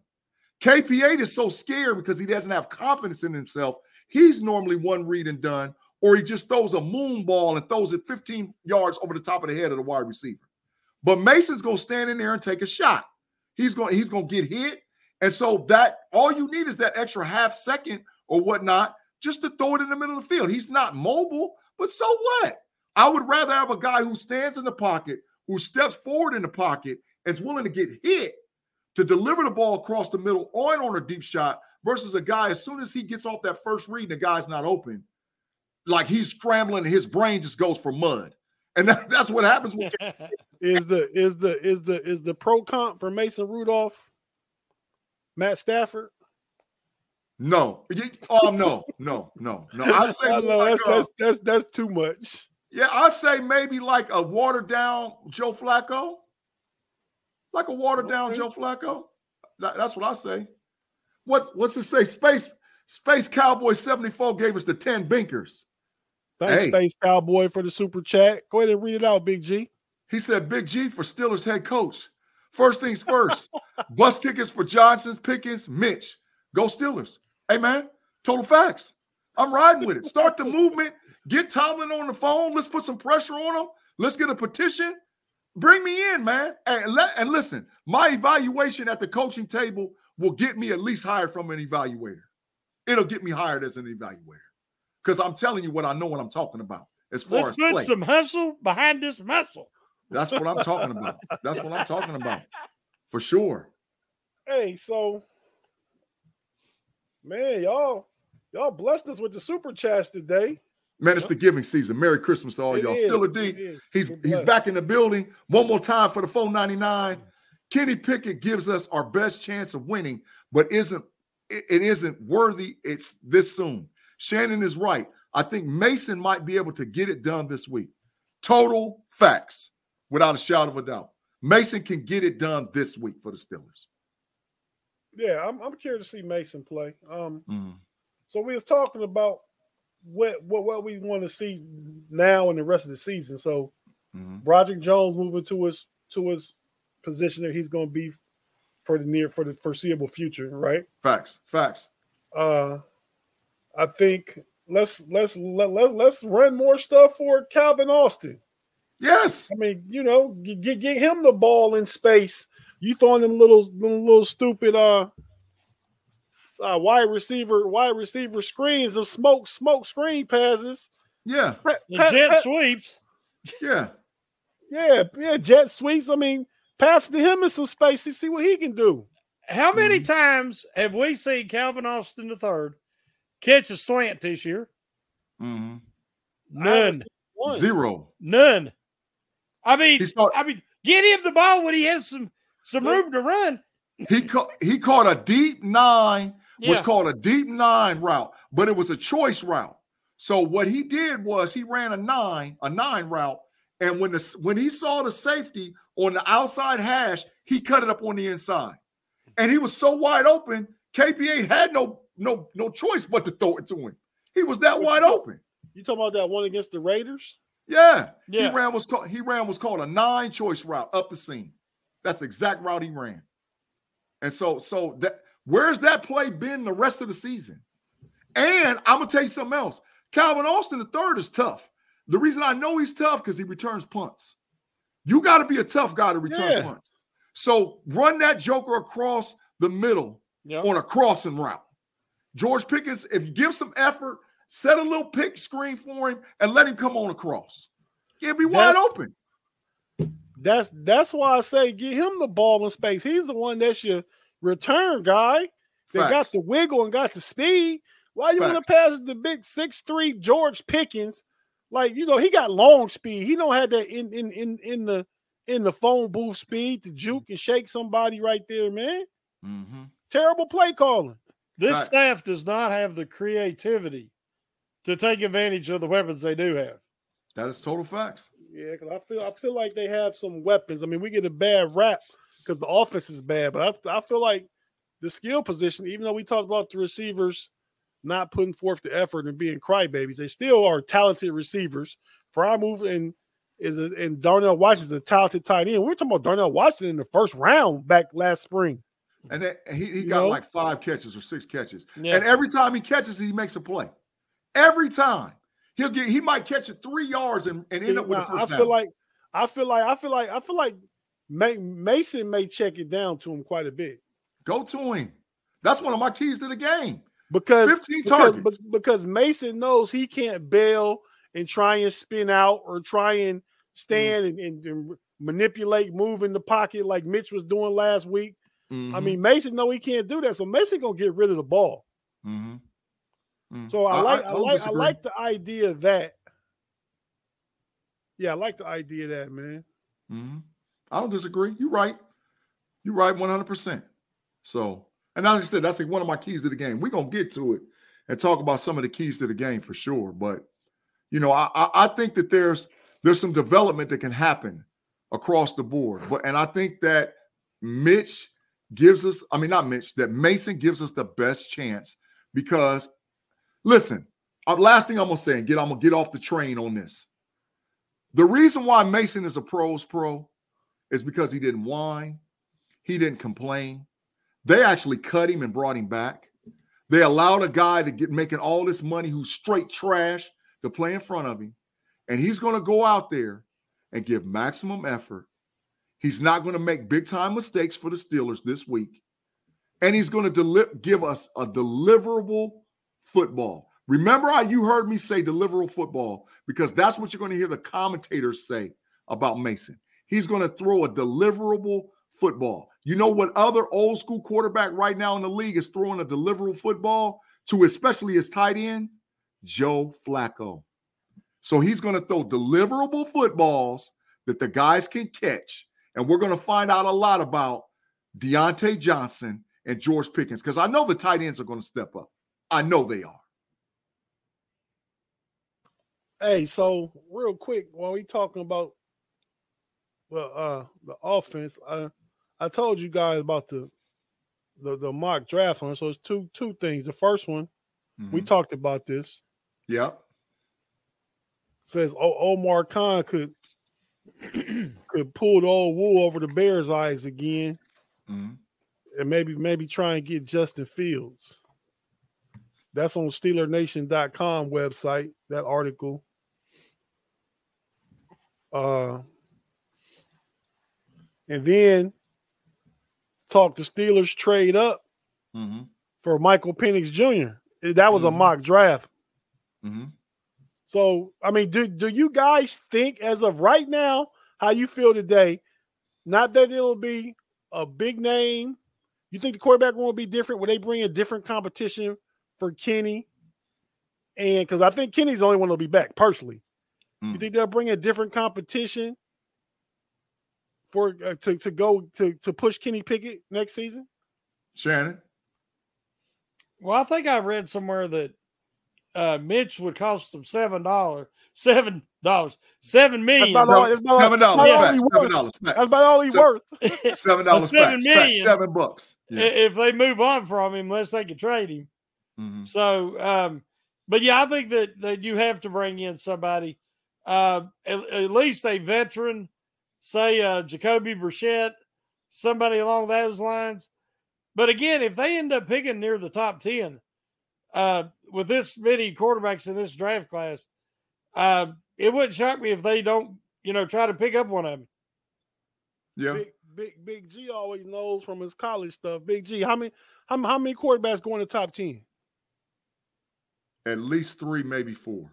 KP8 is so scared because he doesn't have confidence in himself. He's normally one read and done, or he just throws a moon ball and throws it 15 yards over the top of the head of the wide receiver. But Mason's gonna stand in there and take a shot. He's gonna he's gonna get hit, and so that all you need is that extra half second or whatnot just to throw it in the middle of the field. He's not mobile, but so what? I would rather have a guy who stands in the pocket, who steps forward in the pocket, and is willing to get hit to deliver the ball across the middle on on a deep shot versus a guy as soon as he gets off that first read, and the guy's not open. like he's scrambling, and his brain just goes for mud, and that, that's what happens. With is the is the is the is the pro comp for Mason Rudolph, Matt Stafford? No, oh no, no, no, no. I say I know, that's, that's that's that's too much. Yeah, I say maybe like a watered down Joe Flacco, like a watered down. Joe Flacco. That, that's what I say. What what's it say? Space Space Cowboy seventy four gave us the ten binkers. Thanks, hey. Space Cowboy, for the super chat. Go ahead and read it out, Big G. He said, Big G for Steelers head coach. First things first, bus tickets for Johnson's, Pickens, Mitch. Go Steelers. Hey, man, total facts. I'm riding with it. Start the movement. Get Tomlin on the phone. Let's put some pressure on him. Let's get a petition. Bring me in, man. And, let, and listen, my evaluation at the coaching table will get me at least hired from an evaluator. It'll get me hired as an evaluator because I'm telling you what I know what I'm talking about as far Let's as put play. some hustle behind this muscle. That's what I'm talking about. That's what I'm talking about for sure. Hey, so man, y'all, y'all blessed us with the super chats today. Man, it's the giving season. Merry Christmas to all it y'all. Is, Still a D. He's he's back in the building. One more time for the 499. Kenny Pickett gives us our best chance of winning, but isn't it, it isn't worthy. It's this soon. Shannon is right. I think Mason might be able to get it done this week. Total facts, without a shadow of a doubt. Mason can get it done this week for the Steelers. Yeah, I'm, I'm curious to see Mason play. Um, mm-hmm. So we was talking about what what what we want to see now and the rest of the season. So mm-hmm. Broderick Jones moving to his to his position that he's going to be for the near for the foreseeable future, right? Facts, facts. Uh, I think let's let's let, let let's run more stuff for Calvin Austin. Yes, I mean you know get get him the ball in space. You throwing them little little stupid uh uh, wide receiver, wide receiver screens of smoke, smoke screen passes. Yeah, jet sweeps. Yeah, yeah, yeah, jet sweeps. I mean, pass to him in some space and see what he can do. How many mm-hmm. times have we seen Calvin Austin III catch a slant this year? Mm-hmm. None. Zero. None. I mean, saw, I mean, get him the ball when he has some some room to run. He caught he caught a deep nine yeah. was called a deep nine route, but it was a choice route. So what he did was he ran a nine, a nine route, and when the when he saw the safety on the outside hash, he cut it up on the inside, and he was so wide open. KP8 had no no no choice but to throw it to him. He was that wide open. You talking about that one against the Raiders? Yeah, yeah. He ran was called he ran was called a nine choice route up the seam. That's the exact route he ran. And so so that Where's that play been the rest of the season? And I'm gonna tell you something else. Calvin Austin the third is tough. The reason I know he's tough because he returns punts. You got to be a tough guy to return yeah. punts. So run that joker across the middle yep. on a crossing route. George Pickens, if you give some effort, set a little pick screen for him and let him come on across. He'll be wide that's, open. That's that's why I say get him the ball in space. He's the one that should return guy They got the wiggle and got the speed. Why you want to pass the big six three George Pickens? Like you know, he got long speed. He don't have that in in in in the in the phone booth speed to juke and shake somebody right there, man. Mm-hmm. Terrible play calling. This right. staff does not have the creativity to take advantage of the weapons they do have. That is total facts. Yeah, because I feel I feel like they have some weapons. I mean, we get a bad rap because the offense is bad. But I, I feel like the skill position, even though we talked about the receivers not putting forth the effort and being crybabies, they still are talented receivers. Freiermuth and is a, and Darnell Washington is a talented tight end. We were talking about Darnell Washington in the first round back last spring. And that, he, he got know? like five catches or six catches. Yeah. And every time he catches he makes a play. Every time. He'll get he might catch it three yards and, and end up with a first I down. feel like I feel like I feel like I feel like Mason may check it down to him quite a bit. Go to him. That's one of my keys to the game. Because 15 targets. Because, Mason knows he can't bail and try and spin out or try and stand mm. and, and, and, manipulate, move in the pocket like Mitch was doing last week. Mm-hmm. I mean, Mason know he can't do that. So Mason gonna get rid of the ball. Mm-hmm. Mm. So I like I, don't like I like the idea that. Yeah, I like the idea that, man. Mhm. I don't disagree. You're right. You're right 100%. So, and like I said, that's like one of my keys to the game. We're going to get to it and talk about some of the keys to the game for sure. But, you know, I, I, I think that there's there's some development that can happen across the board. But and I think that Mitch gives us, I mean, not Mitch, that Mason gives us the best chance because listen, uh, last thing I'm gonna say, and get I'm gonna get off the train on this. The reason why Mason is a pros pro is because he didn't whine, he didn't complain. They actually cut him and brought him back. They allowed a guy to get making all this money who's straight trash to play in front of him. And he's going to go out there and give maximum effort. He's not going to make big time mistakes for the Steelers this week. And he's going to deli- give us a deliverable football. Remember how you heard me say deliverable football because that's what you're going to hear the commentators say about Mason. He's going to throw a deliverable football. You know what other old school quarterback right now in the league is throwing a deliverable football to, especially his tight end? Joe Flacco. So he's going to throw deliverable footballs that the guys can catch. And we're going to find out a lot about Diontae Johnson and George Pickens because I know the tight ends are going to step up. I know they are. Hey, so real quick, while we talking about well, uh, the offense, I I told you guys about the the, the mock draft one. So it's two two things. The first one, we Mhm. talked about this. Yep. Says Omar Khan could could pull the old wool over the Bears' eyes again, Mhm. and maybe maybe try and get Justin Fields. That's on SteelerNation.com website. That article. Uh, and then talk the Steelers trade up Mhm. for Michael Penix Jr. That was a Mhm. mock draft. Mhm. So, I mean, do do you guys think, as of right now, how you feel today? Not that it'll be a big name. You think the quarterback room will be different? Will they bring a different competition for Kenny? And because I think Kenny's the only one that'll be back personally. You Mm. think they'll bring a different competition for uh, to to go to to push Kenny Pickett next season? Shannon. Well, I think I read somewhere that uh, Mitch would cost them seven dollars, seven dollars, seven million. That's about all. That's about, Seven that's dollars. about Facts. he Seven worth. dollars. That's about all he So- worth. Seven dollars. seven Facts. Seven bucks. Yeah. if they move on from him, unless they can trade him. Mhm. So, um, but yeah, I think that that you have to bring in somebody, uh, at, at least a veteran, say uh, Jacoby Brissett, somebody along those lines. But again, if they end up picking near the top ten, uh, with this many quarterbacks in this draft class, uh, it wouldn't shock me if they don't, you know, try to pick up one of them. Yeah. Big Big Big G always knows from his college stuff. Big G, how many how, how many quarterbacks go in the top ten? At least three, maybe four.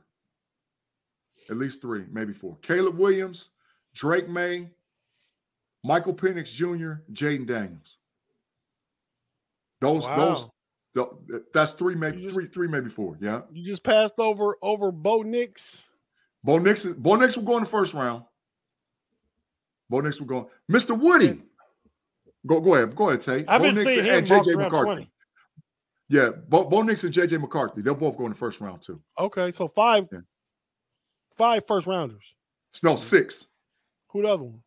At least three, maybe four. Caleb Williams, Drake Maye, Michael Penix Jr., Jayden Daniels. Those, those, the, that's three, maybe just- three, three, maybe four. Yeah. You just passed over over Bo Nix. Bo Nix, Bo Nix will go in the first round. Bo Nix will go. Mr. Woody. Go, go ahead. Go ahead, Tate. I've Bo been Nix seeing and, him and JJ McCarthy. twenty. Yeah, Bo, Bo Nix and JJ McCarthy. They'll both go in the first round too. Okay, so five Yeah. five first rounders. No, six. Who the other one?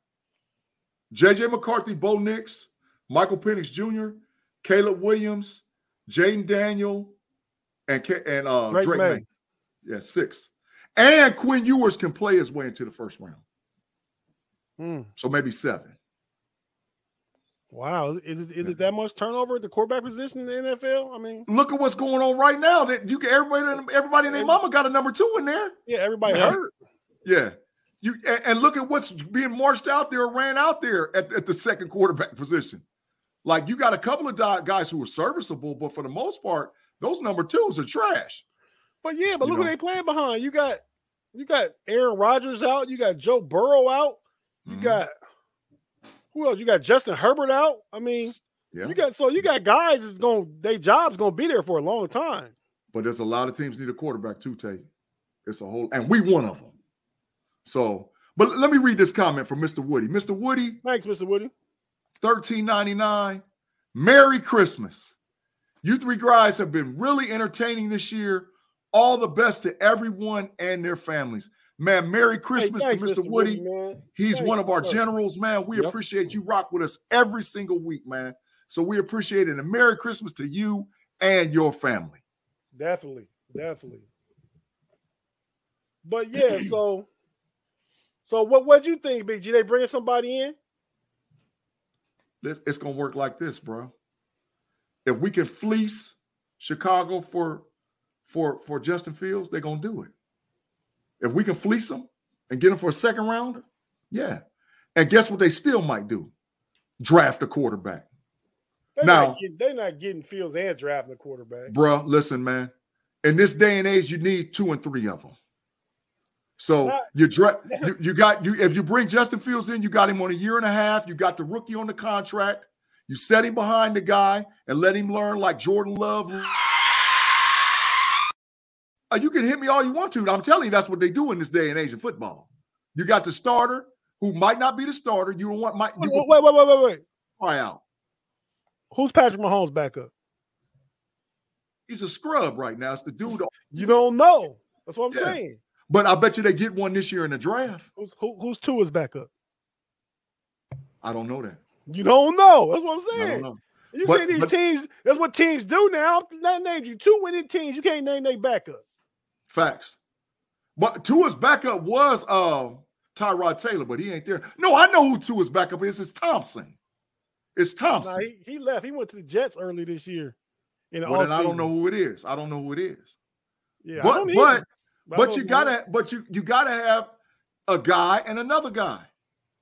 JJ McCarthy, Bo Nix, Michael Penix Jr., Caleb Williams, Jayden Daniel, and and uh, Drake Drake, Maye. Maye. Yeah, six. And Quinn Ewers can play his way into the first round. Hmm. So maybe seven. Wow, is it is it that much turnover at the quarterback position in the NFL? I mean, Look at what's going on right now. That you can everybody everybody and their mama got a number two in there. yeah, everybody Yeah. hurt. Yeah. You and, and look at what's being marched out there, ran out there at, at the second quarterback position. Like you got a couple of guys who are serviceable, but for the most part, those number twos are trash. But yeah, but You look who know. they playing behind. You got you got Aaron Rodgers out. You got Joe Burrow out. You Mhm. got who else? You got Justin Herbert out. I mean, yeah, you got so you got guys that's going their job's gonna be there for a long time. But there's a lot of teams need a quarterback too, Tate. It's a whole, and we one of them. So, but let me read this comment from Mr. Woody. Mr. Woody, Thanks, Mr. Woody. 1399. Merry Christmas. You three guys have been really entertaining this year. All the best to everyone and their families. Man, Merry Christmas Hey, thanks, to Mr. Woody. man. He's Thanks, one of our sir. generals, man. We Yep. appreciate you rock with us every single week, man. So we appreciate it. And Merry Christmas to you and your family. Definitely, definitely. But yeah, so so what what you think, Big G? They bringing somebody in? It's gonna work like this, bro. If we can fleece Chicago for for for Justin Fields, they're gonna do it. If we can fleece them and get them for a second rounder, yeah. And guess what they still might do? Draft a quarterback. They Now- not getting, they not getting Fields and drafting a quarterback. Bruh, listen, man. In this day and age, you need two and three of them. So Not- you, dra- you you got you if you bring Justin Fields in, you got him on a year and a half. You got the rookie on the contract. You set him behind the guy and let him learn like Jordan Love. Uh, you can hit me all you want to. I'm telling you, that's what they do in this day and age of football. You got the starter who might not be the starter. You don't want might you Wait, can wait, wait, wait, wait. try out. Who's Patrick Mahomes backup? He's a scrub right now. It's the dude. You don't know. That's what I'm Yeah. saying. But I bet you they get one this year in the draft. Who's who, who's Tua's backup? I don't know that. You don't know. That's what I'm saying. You But- see these but- teams. That's what teams do now. I'm not named you two winning teams. You can't name their backup. Facts. But Tua's backup was uh Tyrod Taylor, but he ain't there. No, I know who Tua's backup is. It's Thompson. It's Thompson. Nah, he, he left. He went to the Jets early this year. In well, then I don't know who it is. I don't know who it is. Yeah, but but either. I but you gotta but you you gotta have a guy and another guy,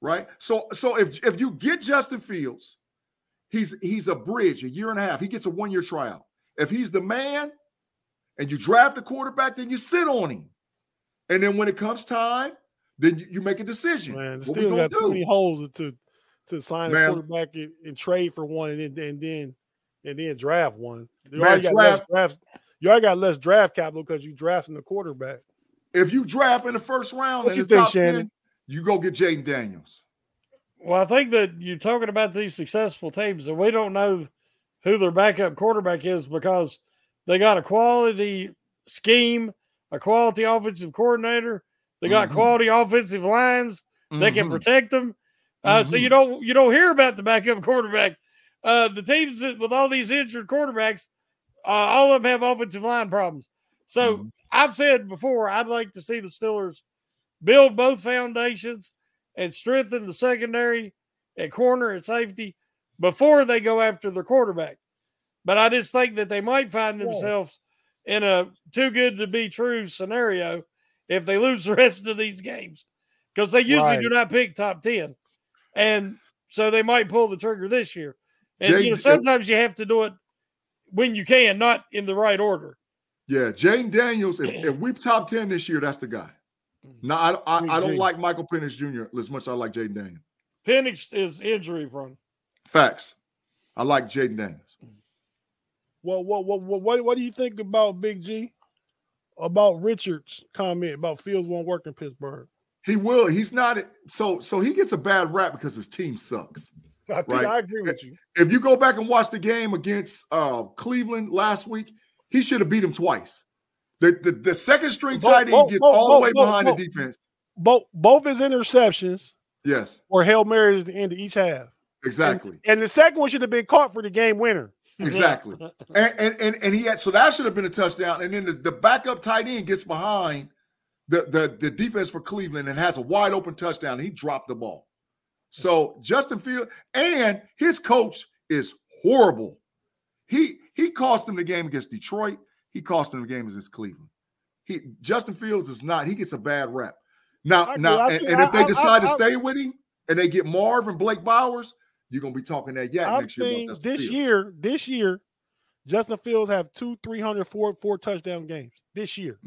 right? So so if if you get Justin Fields, he's he's a bridge, a year and a half. He gets a one year tryout. If he's the man, and you draft a quarterback, then you sit on him, and then when it comes time, then you, you make a decision. Man, the Steelers got too many holes to to sign a quarterback and, and trade for one, and then and then and then draft one. You Man, already got less draft- drafts. You already got less draft capital because you drafting the quarterback. If you draft in the first round, What you think, top 10, Shannon? you go get Jayden Daniels. Well, I think that you're talking about these successful teams, and we don't know who their backup quarterback is because they got a quality scheme, a quality offensive coordinator, they got Mhm. quality offensive lines, they can Mhm. protect them. Uh, So you don't you don't hear about the backup quarterback. Uh, the teams that, with all these injured quarterbacks, uh, all of them have offensive line problems. So Mhm. I've said before, I'd like to see the Steelers build both foundations and strengthen the secondary at corner and safety before they go after the quarterback. But I just think that they might find Yeah. themselves in a too good to be true scenario if they lose the rest of these games because they usually do not pick top 10. And so they might pull the trigger this year. And you know, uh, sometimes you have to do it when you can, not in the right order. Yeah, Jayden Daniels. If, if we top ten this year, that's the guy. Mm. No, I, I, I don't like Michael Penix Jr. as much as I like Jayden Daniels. Penix is injury prone. Facts. I like Jayden Daniels. What what what what what, what do you think about Big G? About Richard's comment about Fields won't work in Pittsburgh. He will. He's not. So so he gets a bad rap because his team sucks. I think Right. I agree with you. If you go back and watch the game against uh, Cleveland last week, he should have beat him twice. The, the, the second string Bo- tight end Bo- gets Bo- all the way behind the defense. Both both his interceptions Yes, were Hail Marys at the end of each half. exactly. And the second one should have been caught for the game winner. Exactly. and, and and and he had so that should have been a touchdown. And then the, the backup tight end gets behind the, the the defense for Cleveland and has a wide open touchdown. And he dropped the ball. So Justin Field and his coach is horrible. He he cost him the game against Detroit. He cost him the game against Cleveland. He Justin Fields is not. He gets a bad rap. Now I now I and, see- and if I- they I- decide I- to stay with him and they get Marv and Blake Bowers, you're gonna be talking that yak I've next year. this Fields. year, this year, Justin Fields have two 300, four, four touchdown games this year.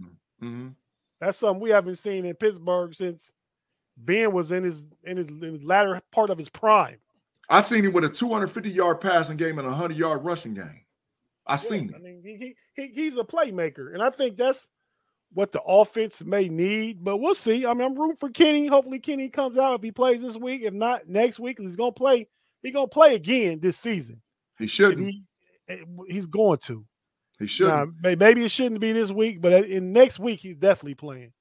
Mhm. That's something we haven't seen in Pittsburgh since Ben was in his in his, in his latter part of his prime. I seen him with a 250 yard passing game and a 100 yard rushing game. I seen I it. mean, he, he he's a playmaker, and I think that's what the offense may need. But we'll see. I mean, I'm rooting for Kenny. Hopefully, Kenny comes out if he plays this week. If not, next week he's gonna play. He's gonna play again this season. He And shouldn't. he he's going to. He shouldn't. Now, maybe it shouldn't be this week, but in next week he's definitely playing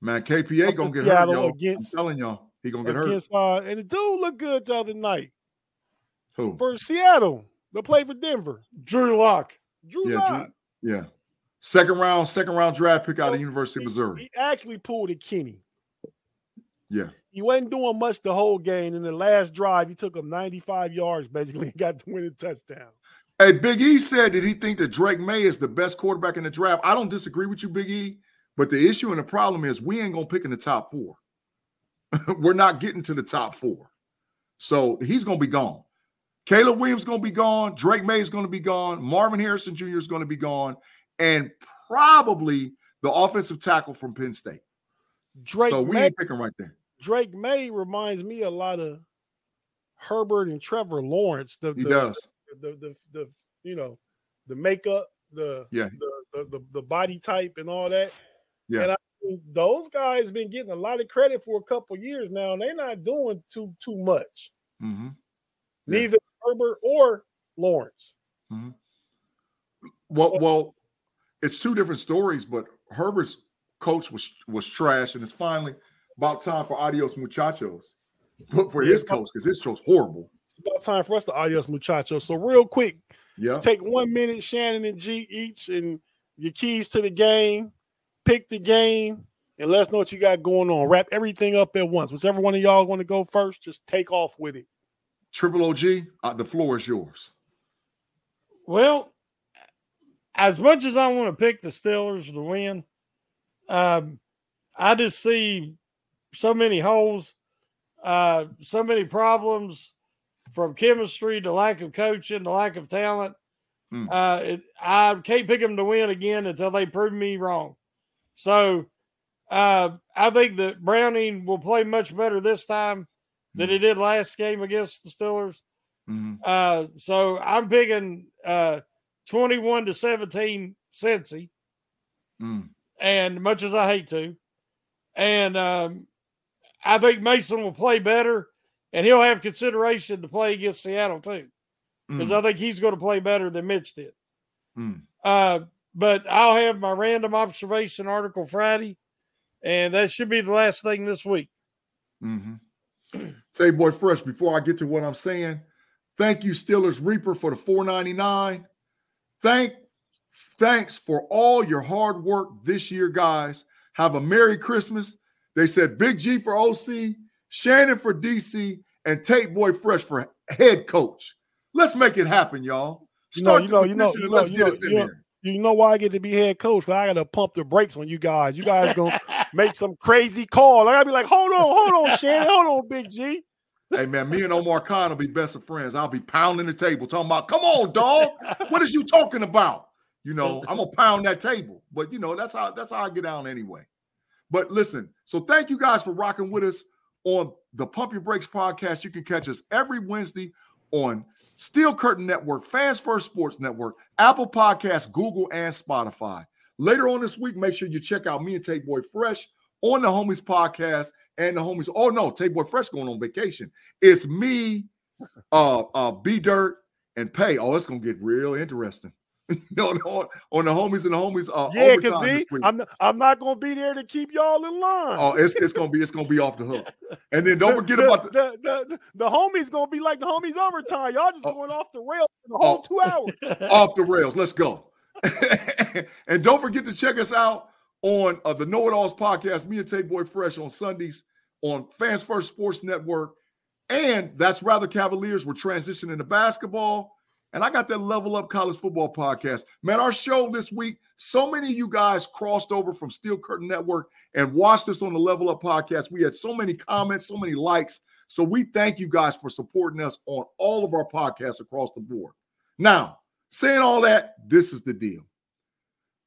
Man, KP8 Up gonna get Seattle hurt, y'all. against- I'm telling y'all, he gonna get hurt. Uh, and the dude looked good the other night Who? for Seattle. They play for Denver. Drew Lock. Drew Yeah, Lock. Drew- Yeah. Second round, second round draft pick out of Well, University of Missouri. He actually pulled a Kenny. Yeah. He wasn't doing much the whole game. In the last drive, he took him 95 yards basically and got the winning touchdown. Hey, Big E said that he think that Drake Maye is the best quarterback in the draft. I don't disagree with you, Big E, but the issue and the problem is we ain't gonna pick in the top four. We're not getting to the top four, so he's gonna be gone. Caleb Williams gonna be gone. Drake Maye is gonna be gone. Marvin Harrison Jr. is gonna be gone, and probably the offensive tackle from Penn State. Drake so we Maye, ain't picking right there. Drake Maye reminds me a lot of Herbert and Trevor Lawrence. The, He the, does. The, the the you know the makeup, the Yeah. the, the the the body type and all that. Yeah. And I think those guys been getting a lot of credit for a couple years now, and they're not doing too too much. hmm Yeah. Neither Herbert or Lawrence. Well, well, it's two different stories, but Herbert's coach was was trash, and it's finally about time for adios muchachos. But for his Yeah. coach, because his coach horrible. It's about time for us to adios muchachos. So real quick, Yeah. take one minute, Shannon and G each, and your keys to the game. Pick the game, and let us know what you got going on. Wrap everything up at once. Whichever one of y'all want to go first, just take off with it. Triple OG, uh, the floor is yours. Well, as much as I want to pick the Steelers to win, um, I just see so many holes, uh, so many problems from chemistry to lack of coaching, to lack of talent. Hmm. Uh, it, I can't pick them to win again until they prove me wrong. So uh, I think that Browning will play much better this time than Hmm. he did last game against the Steelers. Mhm. Uh, so I'm picking uh, 21 to 17 Cincy, Mm. and much as I hate to, and um, I think Mason will play better, and he'll have consideration to play against Seattle too, because Mm. I think he's going to play better than Mitch did. Mm. Uh, but I'll have my random observation article Friday, and that should be the last thing this week. Mhm. Say, boy, fresh. Before I get to what I'm saying, thank you, Steelers Reaper, for the 4.99. Thank, thanks for all your hard work this year, guys. Have a Merry Christmas. They said Big G for OC, Shannon for DC, and Tate Boy Fresh for head coach. Let's make it happen, y'all. You know, Start you know, you know, you know, let's you get know, us in you know. You know why I get to be head coach? But I gotta pump the brakes on you guys. You guys gonna make some crazy call. I gotta be like, hold on, hold on, Shannon, hold on, Big G. Hey man, me and Omar Khan will be best of friends. I'll be pounding the table, talking about, come on, dog. What is you talking about? You know, I'm gonna pound that table. But you know, that's how that's how I get down anyway. But listen, so thank you guys for rocking with us on the Pump Your Brakes podcast. You can catch us every Wednesday on Steel Curtain Network, Fans First Sports Network, Apple Podcasts, Google, and Spotify. Later on this week, make sure you check out me and Tate Boy Fresh on the Homies podcast and the Homies. Oh no, Tate Boy Fresh going on vacation. It's me, uh, uh, B Dirt, and Pay. Oh, it's gonna get real interesting. no, no, on the Homies and the Homies. Uh, Yeah, cause see. I'm not, I'm not gonna be there to keep y'all in line. Oh, it's it's gonna be it's gonna be off the hook. And then don't The- forget the, about the the, the, the, homies gonna be like the homies overtime. Y'all just Oh. going off the rails for the whole Oh. two hours. off the rails. Let's go. and don't forget to check us out on uh, the Know It Alls podcast, me and Tate Boy Fresh on Sundays on Fans First Sports Network. And that's Rather Cavaliers. We're transitioning to basketball. And I got that Level Up College Football podcast. Man, our show this week, so many of you guys crossed over from Steel Curtain Network and watched us on the Level Up podcast. We had so many comments, so many likes. So we thank you guys for supporting us on all of our podcasts across the board. Now, saying all that, this is the deal.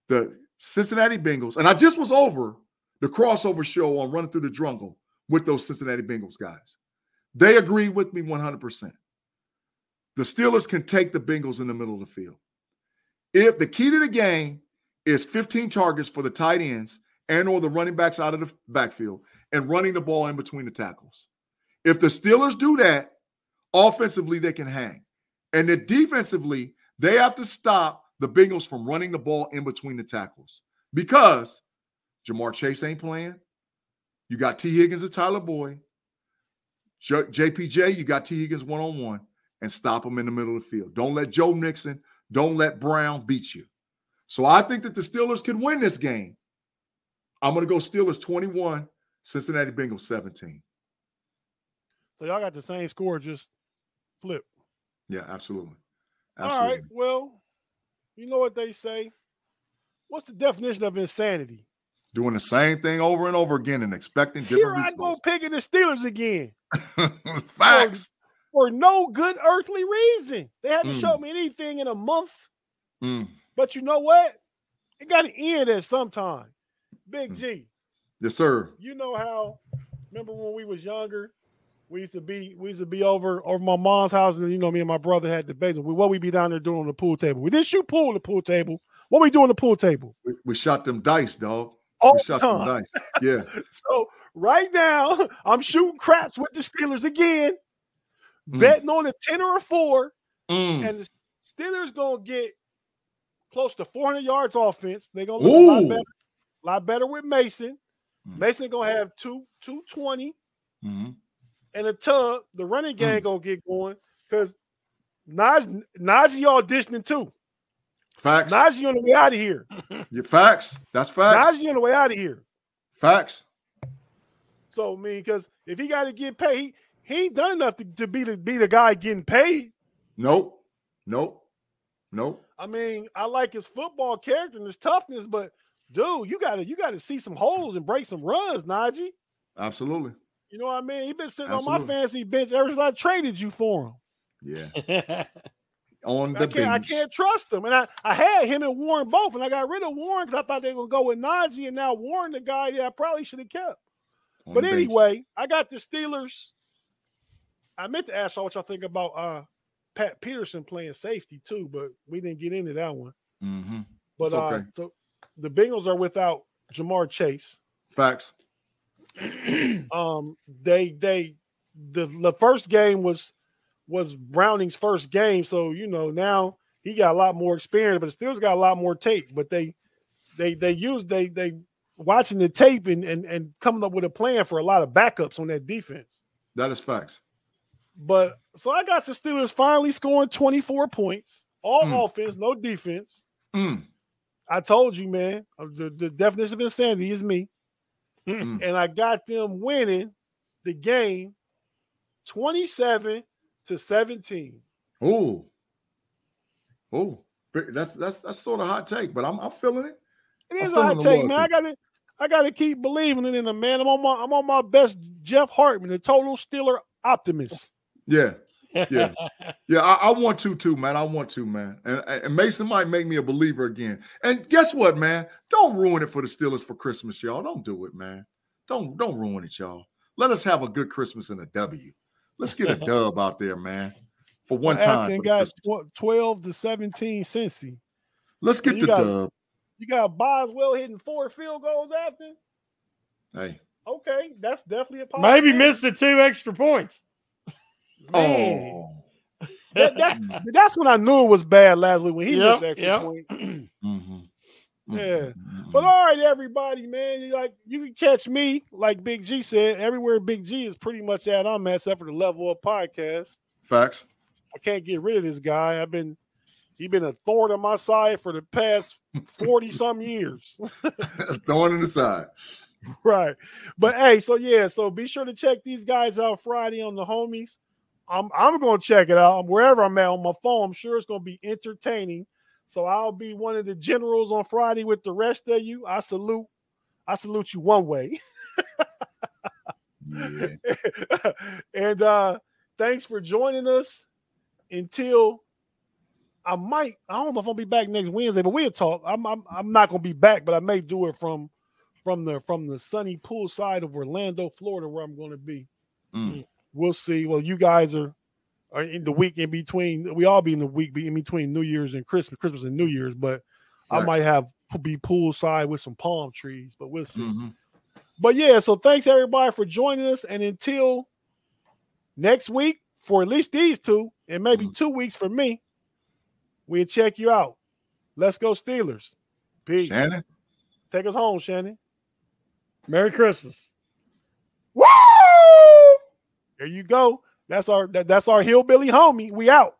The Cincinnati Bengals, and I just was over the crossover show on Running Through the Drungle with those Cincinnati Bengals guys. They agree with me 100%. The Steelers can take the Bengals in the middle of the field. If the key to the game is 15 targets for the tight ends and or the running backs out of the backfield and running the ball in between the tackles. If the Steelers do that, offensively they can hang. And then defensively, they have to stop the Bengals from running the ball in between the tackles because Ja'Marr Chase ain't playing. You got Tee Higgins and Tyler Boyd. J- JPJ, you got Tee Higgins one on one and stop them in the middle of the field. Don't let Joe Mixon, don't let Brown beat you. So I think that the Steelers can win this game. I'm going to go Steelers 21, Cincinnati Bengals 17. So y'all got the same score, just flip. Yeah, absolutely. All right. Well, you know what they say. What's the definition of insanity? Doing the same thing over and over again and expecting different. Here different I go results. picking the Steelers again Facts. For no good earthly reason. They haven't Mm. showed me anything in a month. Mm. But you know what? It got to end at some time. Big Mm. G, Yes, sir. you know how? Remember when we was younger? We used to be we used to be over over my mom's house, and you know me and my brother had debates. We what we be down there doing on the pool table. We didn't shoot pool on the pool table. What we do on the pool table We, we shot them dice, dog. all we the shot them time. dice. Yeah. So right now, I'm shooting craps with the Steelers again, Mm. betting on a ten or a four, Mm. and the Steelers gonna get close to 400 yards offense. They're gonna look a lot Ooh. better, lot better with Mason. Mm. Mason gonna have two 220 Mhm. and a tub. The running game Mm. gonna get going because Najee, Najee auditioning too. Facts. Najee on the way out of here. Yeah, facts. That's facts. Najee on the way out of here. Facts. So I mean, because if he got to get paid, he, he ain't done enough to, to be the be the guy getting paid. Nope. Nope. Nope. I mean, I like his football character and his toughness, but dude, you gotta you gotta see some holes and break some runs, Najee. Absolutely. You know what I mean? He been sitting on my fancy bench ever since I traded you for him. Yeah. On the I can't, I can't trust him. And I, I had him and Warren both, and I got rid of Warren because I thought they were gonna go with Najee, and now Warren, the guy that I probably should have kept. On But the bench. anyway, I got the Steelers. I meant to ask y'all what y'all think about uh Pat Peterson playing safety too, but we didn't get into that one. Mhm. But It's uh so the Bengals are without Ja'Marr Chase. Facts. Um they they the the first game was was Browning's first game, so you know now he got a lot more experience, but Steelers got a lot more tape. But they they they use they they watching the tape and and and coming up with a plan for a lot of backups on that defense. That is facts. But so I got the Steelers finally scoring 24 points, all Mm. offense, no defense. Mm. I told you, man, uh, the, the definition of insanity is me. Mm. And I got them winning the game 27 to 17. Oh. Oh. That's that's that's sort of hot take, but I'm I'm feeling it. It is a hot take, man. I gotta I gotta keep believing in them, man. I'm on my I'm on my best Jeff Hartman, the total Steeler optimist. Yeah. Yeah. Yeah, I, I want to too, man. I want to, man. And, and Mason might make me a believer again. And guess what, man? Don't ruin it for the Steelers for Christmas, y'all. Don't do it, man. Don't don't ruin it, y'all. Let us have a good Christmas and a W. Let's get a dub out there, man. For one time. Aston for got Christmas. tw- 12 to 17 Cincy. Let's get you the got- dub. You got Boswell hitting four field goals after. Hey. Okay, that's definitely a Maybe possibility. missed the two extra points. Man, Oh. that, that's that's when I knew it was bad last week when he Yep, missed the extra yep. point. Mhm. Yeah. Mhm. But all right, everybody, man, you like you can catch me like Big G said everywhere. Big G is pretty much at I'm at, except for the Level Up podcast. Facts. I can't get rid of this guy. I've been he's been a thorn on my side for the past forty some years. Throwing the side. right. But hey, so yeah, so be sure to check these guys out Friday on the homies. I'm I'm gonna check it out. Wherever I'm at on my phone, I'm sure it's gonna be entertaining. So I'll be one of the generals on Friday with the rest of you. I salute, I salute you one way. Yeah. and uh thanks for joining us until I might I don't know if I'll be back next Wednesday, but we'll talk. I'm I'm, I'm not gonna be back, but I may do it from from the from the sunny poolside of Orlando, Florida, where I'm gonna be. Mm. We'll see. Well, you guys are or in the week in between. We all be in the week be in between New Year's and Christmas, Christmas and New Year's. But I might have be poolside with some palm trees, but we'll see. Mhm. But yeah, so thanks everybody for joining us. And until next week, for at least these two, and maybe two weeks for me, we'll check you out. Let's go, Steelers. Peace. Shannon. Take us home, Shannon. Merry Christmas. There you go. That's our that, that's our hillbilly homie. We out.